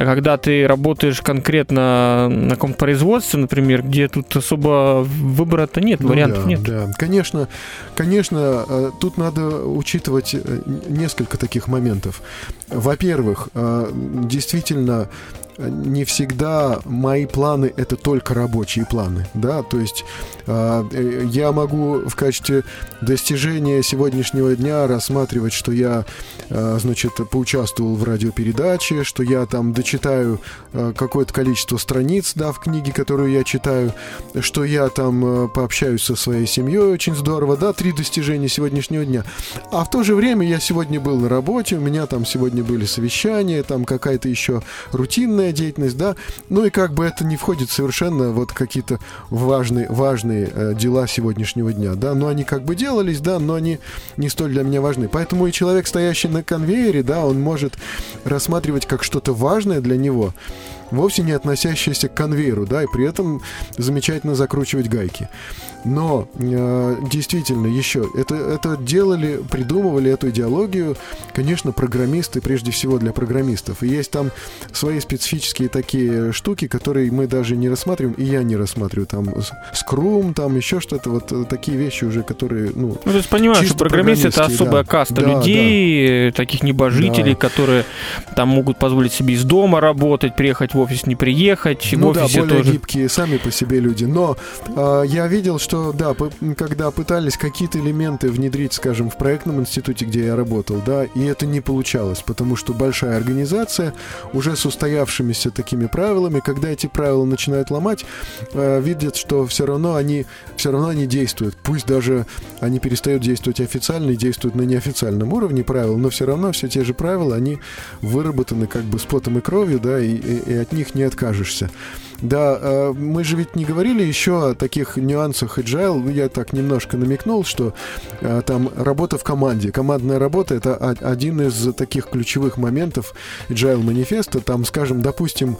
А когда ты работаешь конкретно на каком-то производстве, например, где тут особо выбора-то нет, Ну вариантов да, нет. Да, конечно, конечно, э, тут надо учитывать э, несколько таких моментов. Во-первых, э, действительно, не всегда мои планы это только рабочие планы, да, то есть э, э, я могу в качестве достижения сегодняшнего дня рассматривать, что я, э, значит, поучаствовал в радиопередаче, что я там дочитаю э, какое-то количество страниц, да, в книге, которую я читаю, что я там э, пообщаюсь со своей семьей, очень здорово, да, три достижения сегодняшнего дня. А в то же время я сегодня был на работе, у меня там сегодня были совещания, там какая-то еще рутинная деятельность, да, ну и как бы это не входит совершенно вот какие-то важные, важные э, дела сегодняшнего дня, да, но они как бы делались, да, но они не столь для меня важны. Поэтому и человек, стоящий на конвейере, да, он может рассматривать как что-то важное для него, вовсе не относящееся к конвейеру, да, и при этом замечательно закручивать гайки. Но э, действительно еще это, это делали, придумывали эту идеологию, конечно, программисты, прежде всего для программистов. И есть там свои специфические такие штуки, которые мы даже не рассматриваем, и я не рассматриваю. Там скрум, там еще что-то, вот э, такие вещи уже, которые, ну, Ну, то есть понимаешь, что программист это особая да. каста Да, людей, э, таких небожителей, Да. которые там могут позволить себе из дома работать, приехать в офис, не приехать. Ну в да, более тоже. гибкие сами по себе люди. Но э, я видел, что да, когда пытались какие-то элементы внедрить, скажем, в проектном институте, где я работал, да, и это не получалось, потому что большая организация, уже с устоявшимися такими правилами, когда эти правила начинают ломать, э, видят, что все равно они все равно они действуют. Пусть даже они перестают действовать официально и действуют на неофициальном уровне правил, но все равно все те же правила, они выработаны как бы с потом и кровью, да, и, и, и от них не откажешься. Да, э, мы же ведь не говорили еще о таких нюансах agile. Я так немножко намекнул, что э, там работа в команде. Командная работа — это один из таких ключевых моментов agile манифеста. Там, скажем, допустим,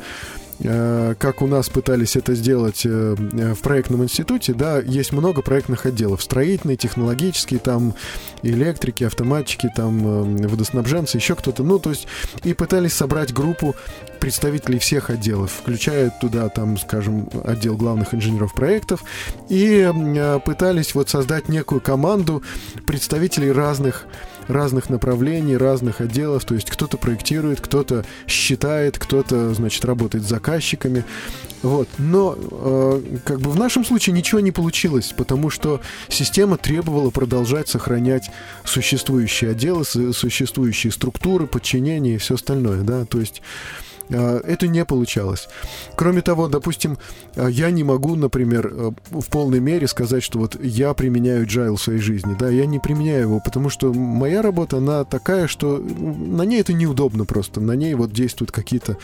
Э, как у нас пытались это сделать в проектном институте, да, есть много проектных отделов. Строительный, технологический, там электрики, автоматчики, там водоснабженцы, еще кто-то. Ну, то есть, и пытались собрать группу представителей всех отделов, включая туда, там, скажем, отдел главных инженеров проектов, и пытались вот создать некую команду представителей разных разных направлений, разных отделов. То есть кто-то проектирует, кто-то считает, кто-то, значит, работает с заказчиками. Вот. Но э, как бы в нашем случае ничего не получилось, потому что система требовала продолжать сохранять существующие отделы, существующие структуры, подчинения и все остальное. Да? То есть это не получалось. Кроме того, допустим, а, я не могу, например, э, в полной мере сказать, что вот я применяю Agile в своей жизни. Да, я не применяю его, потому что моя работа, она такая, что на ней это неудобно просто. На ней вот действуют какие-то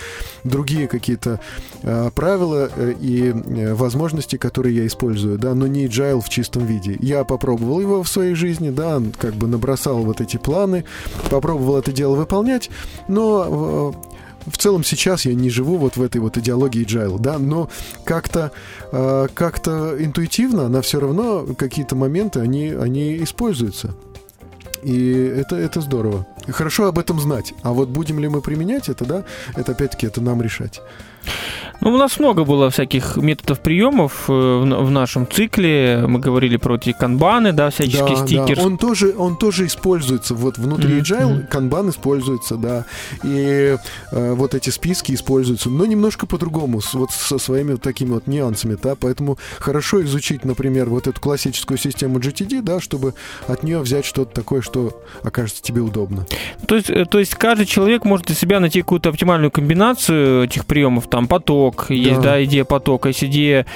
другие какие-то э, правила э, и э, возможности, которые я использую, да, но не Agile в чистом виде. Я попробовал его в своей жизни, да, как бы набросал вот эти планы, попробовал это дело выполнять, но в целом сейчас я не живу вот в этой вот идеологии Джайла, да, но как-то э, как-то интуитивно она все равно какие-то моменты они они используются. И это, это здорово. Хорошо об этом знать. А вот будем ли мы применять это, да, это опять-таки это нам решать. Ну, у нас много было всяких методов приемов э, в нашем цикле. Мы говорили про эти канбаны, да, всяческие да, стикеры. Да. Он тоже, он тоже используется. Вот внутри mm-hmm. Agile канбан используется, да. И э, вот эти списки используются, но немножко по-другому, вот со своими вот такими вот нюансами, да. Поэтому хорошо изучить, например, вот эту классическую систему GTD, да, чтобы от нее взять что-то такое, что окажется тебе удобно. То есть, э, то есть каждый человек может для себя найти какую-то оптимальную комбинацию этих приемов, там поток, поток, да. есть, да, идея потока, есть идея,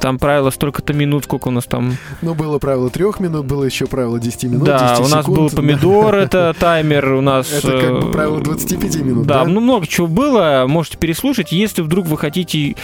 там правило столько-то минут, сколько у нас там... Ну, было правило трех минут, было еще правило 10 минут, Да, 10 у нас секунд, был помидор, это таймер, у нас... Это как бы э, правило 25 минут, да? ну много чего было, можете переслушать, если вдруг вы хотите,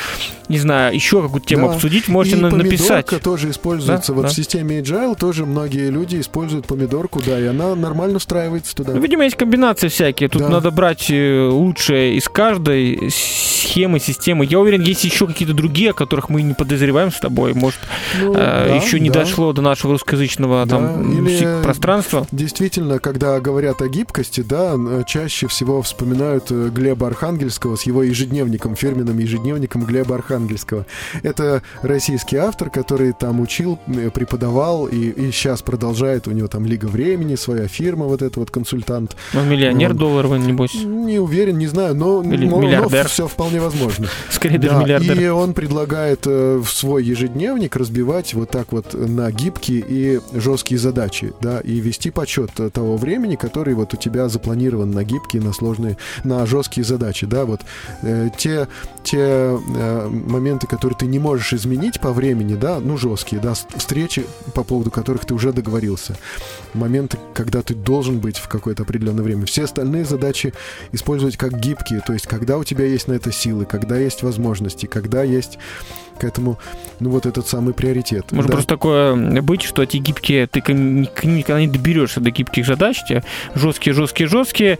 не знаю, еще какую-то тему да. обсудить, можете И написать. помидорка тоже используется, да? вот да. в системе Agile тоже многие люди используют помидорку, да, и она нормально встраивается туда. Ну, видимо, есть комбинации всякие, тут да. надо брать э, лучшее из каждой схемы, системы. Я уверен, есть еще какие-то другие, о которых мы не подозреваем с тобой. Может, ну, э, да, еще не да. дошло до нашего русскоязычного да. там Или пространства. Действительно, когда говорят о гибкости, да, чаще всего вспоминают э, Глеба Архангельского с его ежедневником, фирменным ежедневником Глеба Архангельского. Это российский автор, который там учил, э, преподавал и, и сейчас продолжает. У него там Лига времени, своя фирма, вот этот вот консультант. Он миллионер Он, долларовый, небось? Не уверен, не знаю, но, Или но, миллиардер. но все вполне возможно. Скорее да, даже миллиардер. И он предлагает э, в свой ежедневник разбивать вот так вот на гибкие и жесткие задачи, да, и вести подсчет того времени, который вот у тебя запланирован на гибкие, на сложные, на жесткие задачи, да, вот э, те, те э, моменты, которые ты не можешь изменить по времени, да, ну, жесткие, да, встречи, по поводу которых ты уже договорился, моменты, когда ты должен быть в какое-то определенное время. Все остальные задачи использовать как гибкие, то есть когда у тебя есть на это силы, когда есть возможности, когда есть к этому, ну, вот этот самый приоритет. Может да. просто такое быть, что эти гибкие, ты никогда не доберешься до гибких задач, те жесткие, жесткие, жесткие,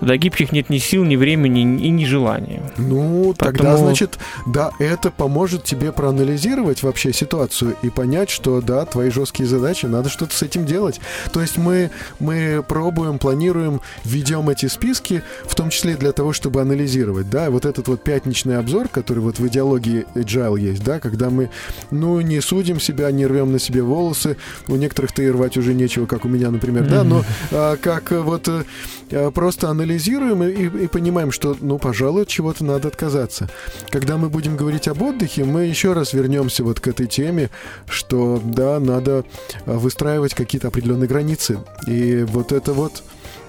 до гибких нет ни сил, ни времени и ни желания. Ну, Поэтому... тогда, значит, да, это поможет тебе проанализировать вообще ситуацию и понять, что, да, твои жесткие задачи, надо что-то с этим делать. То есть мы, мы пробуем, планируем, ведем эти списки, в том числе для того, чтобы анализировать, да, вот этот вот пятничный обзор, который вот в идеологии Agile есть, да, когда мы, ну, не судим себя, не рвем на себе волосы, у некоторых-то и рвать уже нечего, как у меня, например, mm-hmm. да, но а, как вот а, просто анализировать анализируем и, и понимаем, что, ну, пожалуй, от чего-то надо отказаться. Когда мы будем говорить об отдыхе, мы еще раз вернемся вот к этой теме, что, да, надо а, выстраивать какие-то определенные границы. И вот это вот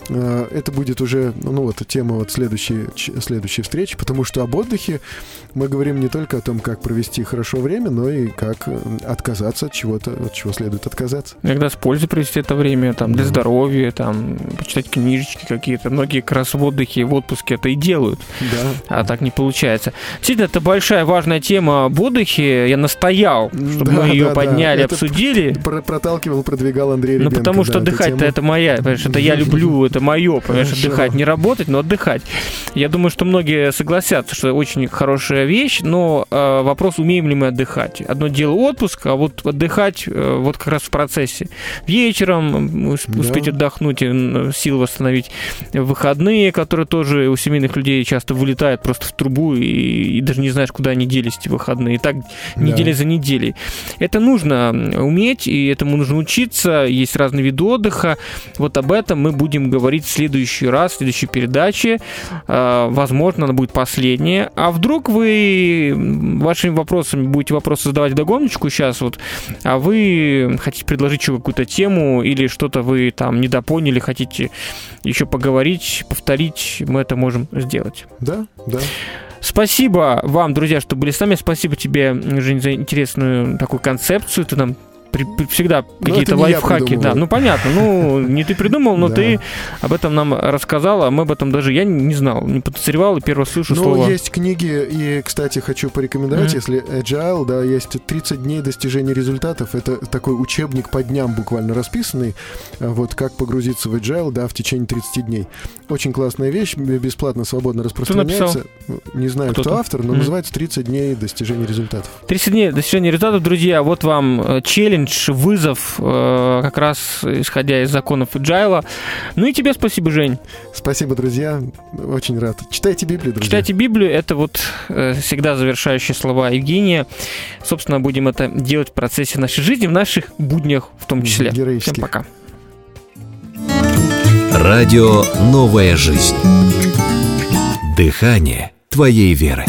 это будет уже, ну вот, тема вот следующей, следующей встречи, потому что об отдыхе мы говорим не только о том, как провести хорошо время, но и как э, отказаться от чего-то, от чего следует отказаться. Иногда с пользой провести это время, там, для здоровья, там, почитать книжечки какие-то. Многие как раз в отдыхе, в отпуске это и делают, Да. а так не получается. Действительно, это большая важная тема об отдыхе. Я настоял, чтобы Да, мы ее да, да. подняли, Это обсудили. Про- проталкивал, продвигал Андрей Ну, Ребенко. потому да, что эту отдыхать-то это моя, понимаешь, это я люблю, это мое, понимаешь, отдыхать, не работать, но отдыхать. Я думаю, что многие согласятся, что это очень хорошая вещь, но э, вопрос, умеем ли мы отдыхать. Одно дело отпуск, а вот отдыхать э, вот как раз в процессе. Вечером м, усп- Да. успеть отдохнуть, и, м, силы восстановить. Выходные, которые тоже у семейных людей часто вылетают просто в трубу, и, и даже не знаешь, куда они делись эти выходные. И так неделя за неделей. Это нужно уметь, и этому нужно учиться. Есть разные виды отдыха. Вот об этом мы будем говорить в следующий раз, в следующей передаче. А, Возможно, она будет последняя. А вдруг вы вашими вопросами будете вопросы задавать догоночку сейчас, вот, а вы хотите предложить еще какую-то тему или что-то вы там недопоняли, хотите еще поговорить, повторить, мы это можем сделать. Да, да. Спасибо вам, друзья, что были с нами. Спасибо тебе, Жень, за интересную такую концепцию. Ты нам при- при- всегда какие-то Ну, я лайфхаки. Да, ну понятно. Ну, не ты придумал, но ты об этом нам рассказал, а мы об этом даже я не знал, не подозревал и первый слышу Ну, слово. есть книги, и, кстати, хочу порекомендовать, Мгм. если Agile, да, есть 30 дней достижения результатов. Это такой учебник по дням буквально расписанный. А Вот как погрузиться в Agile, да, в течение 30 дней. Очень классная вещь, бесплатно, свободно распространяется. Не знаю, кто, Кто-то. автор, но Мгм. называется 30 дней достижения результатов. 30 дней достижения результатов, друзья. Вот вам э, челлендж, вызов, э, как раз исходя из законов Agile. Ну и тебе спасибо, Жень. Спасибо, друзья. Очень рад. Читайте Библию, друзья. Читайте Библию, это вот э, всегда завершающие слова Евгения. Собственно, будем это делать в процессе нашей жизни, в наших буднях в том числе. Всем Героических. пока. Радио «Новая жизнь». Дыхание твоей веры.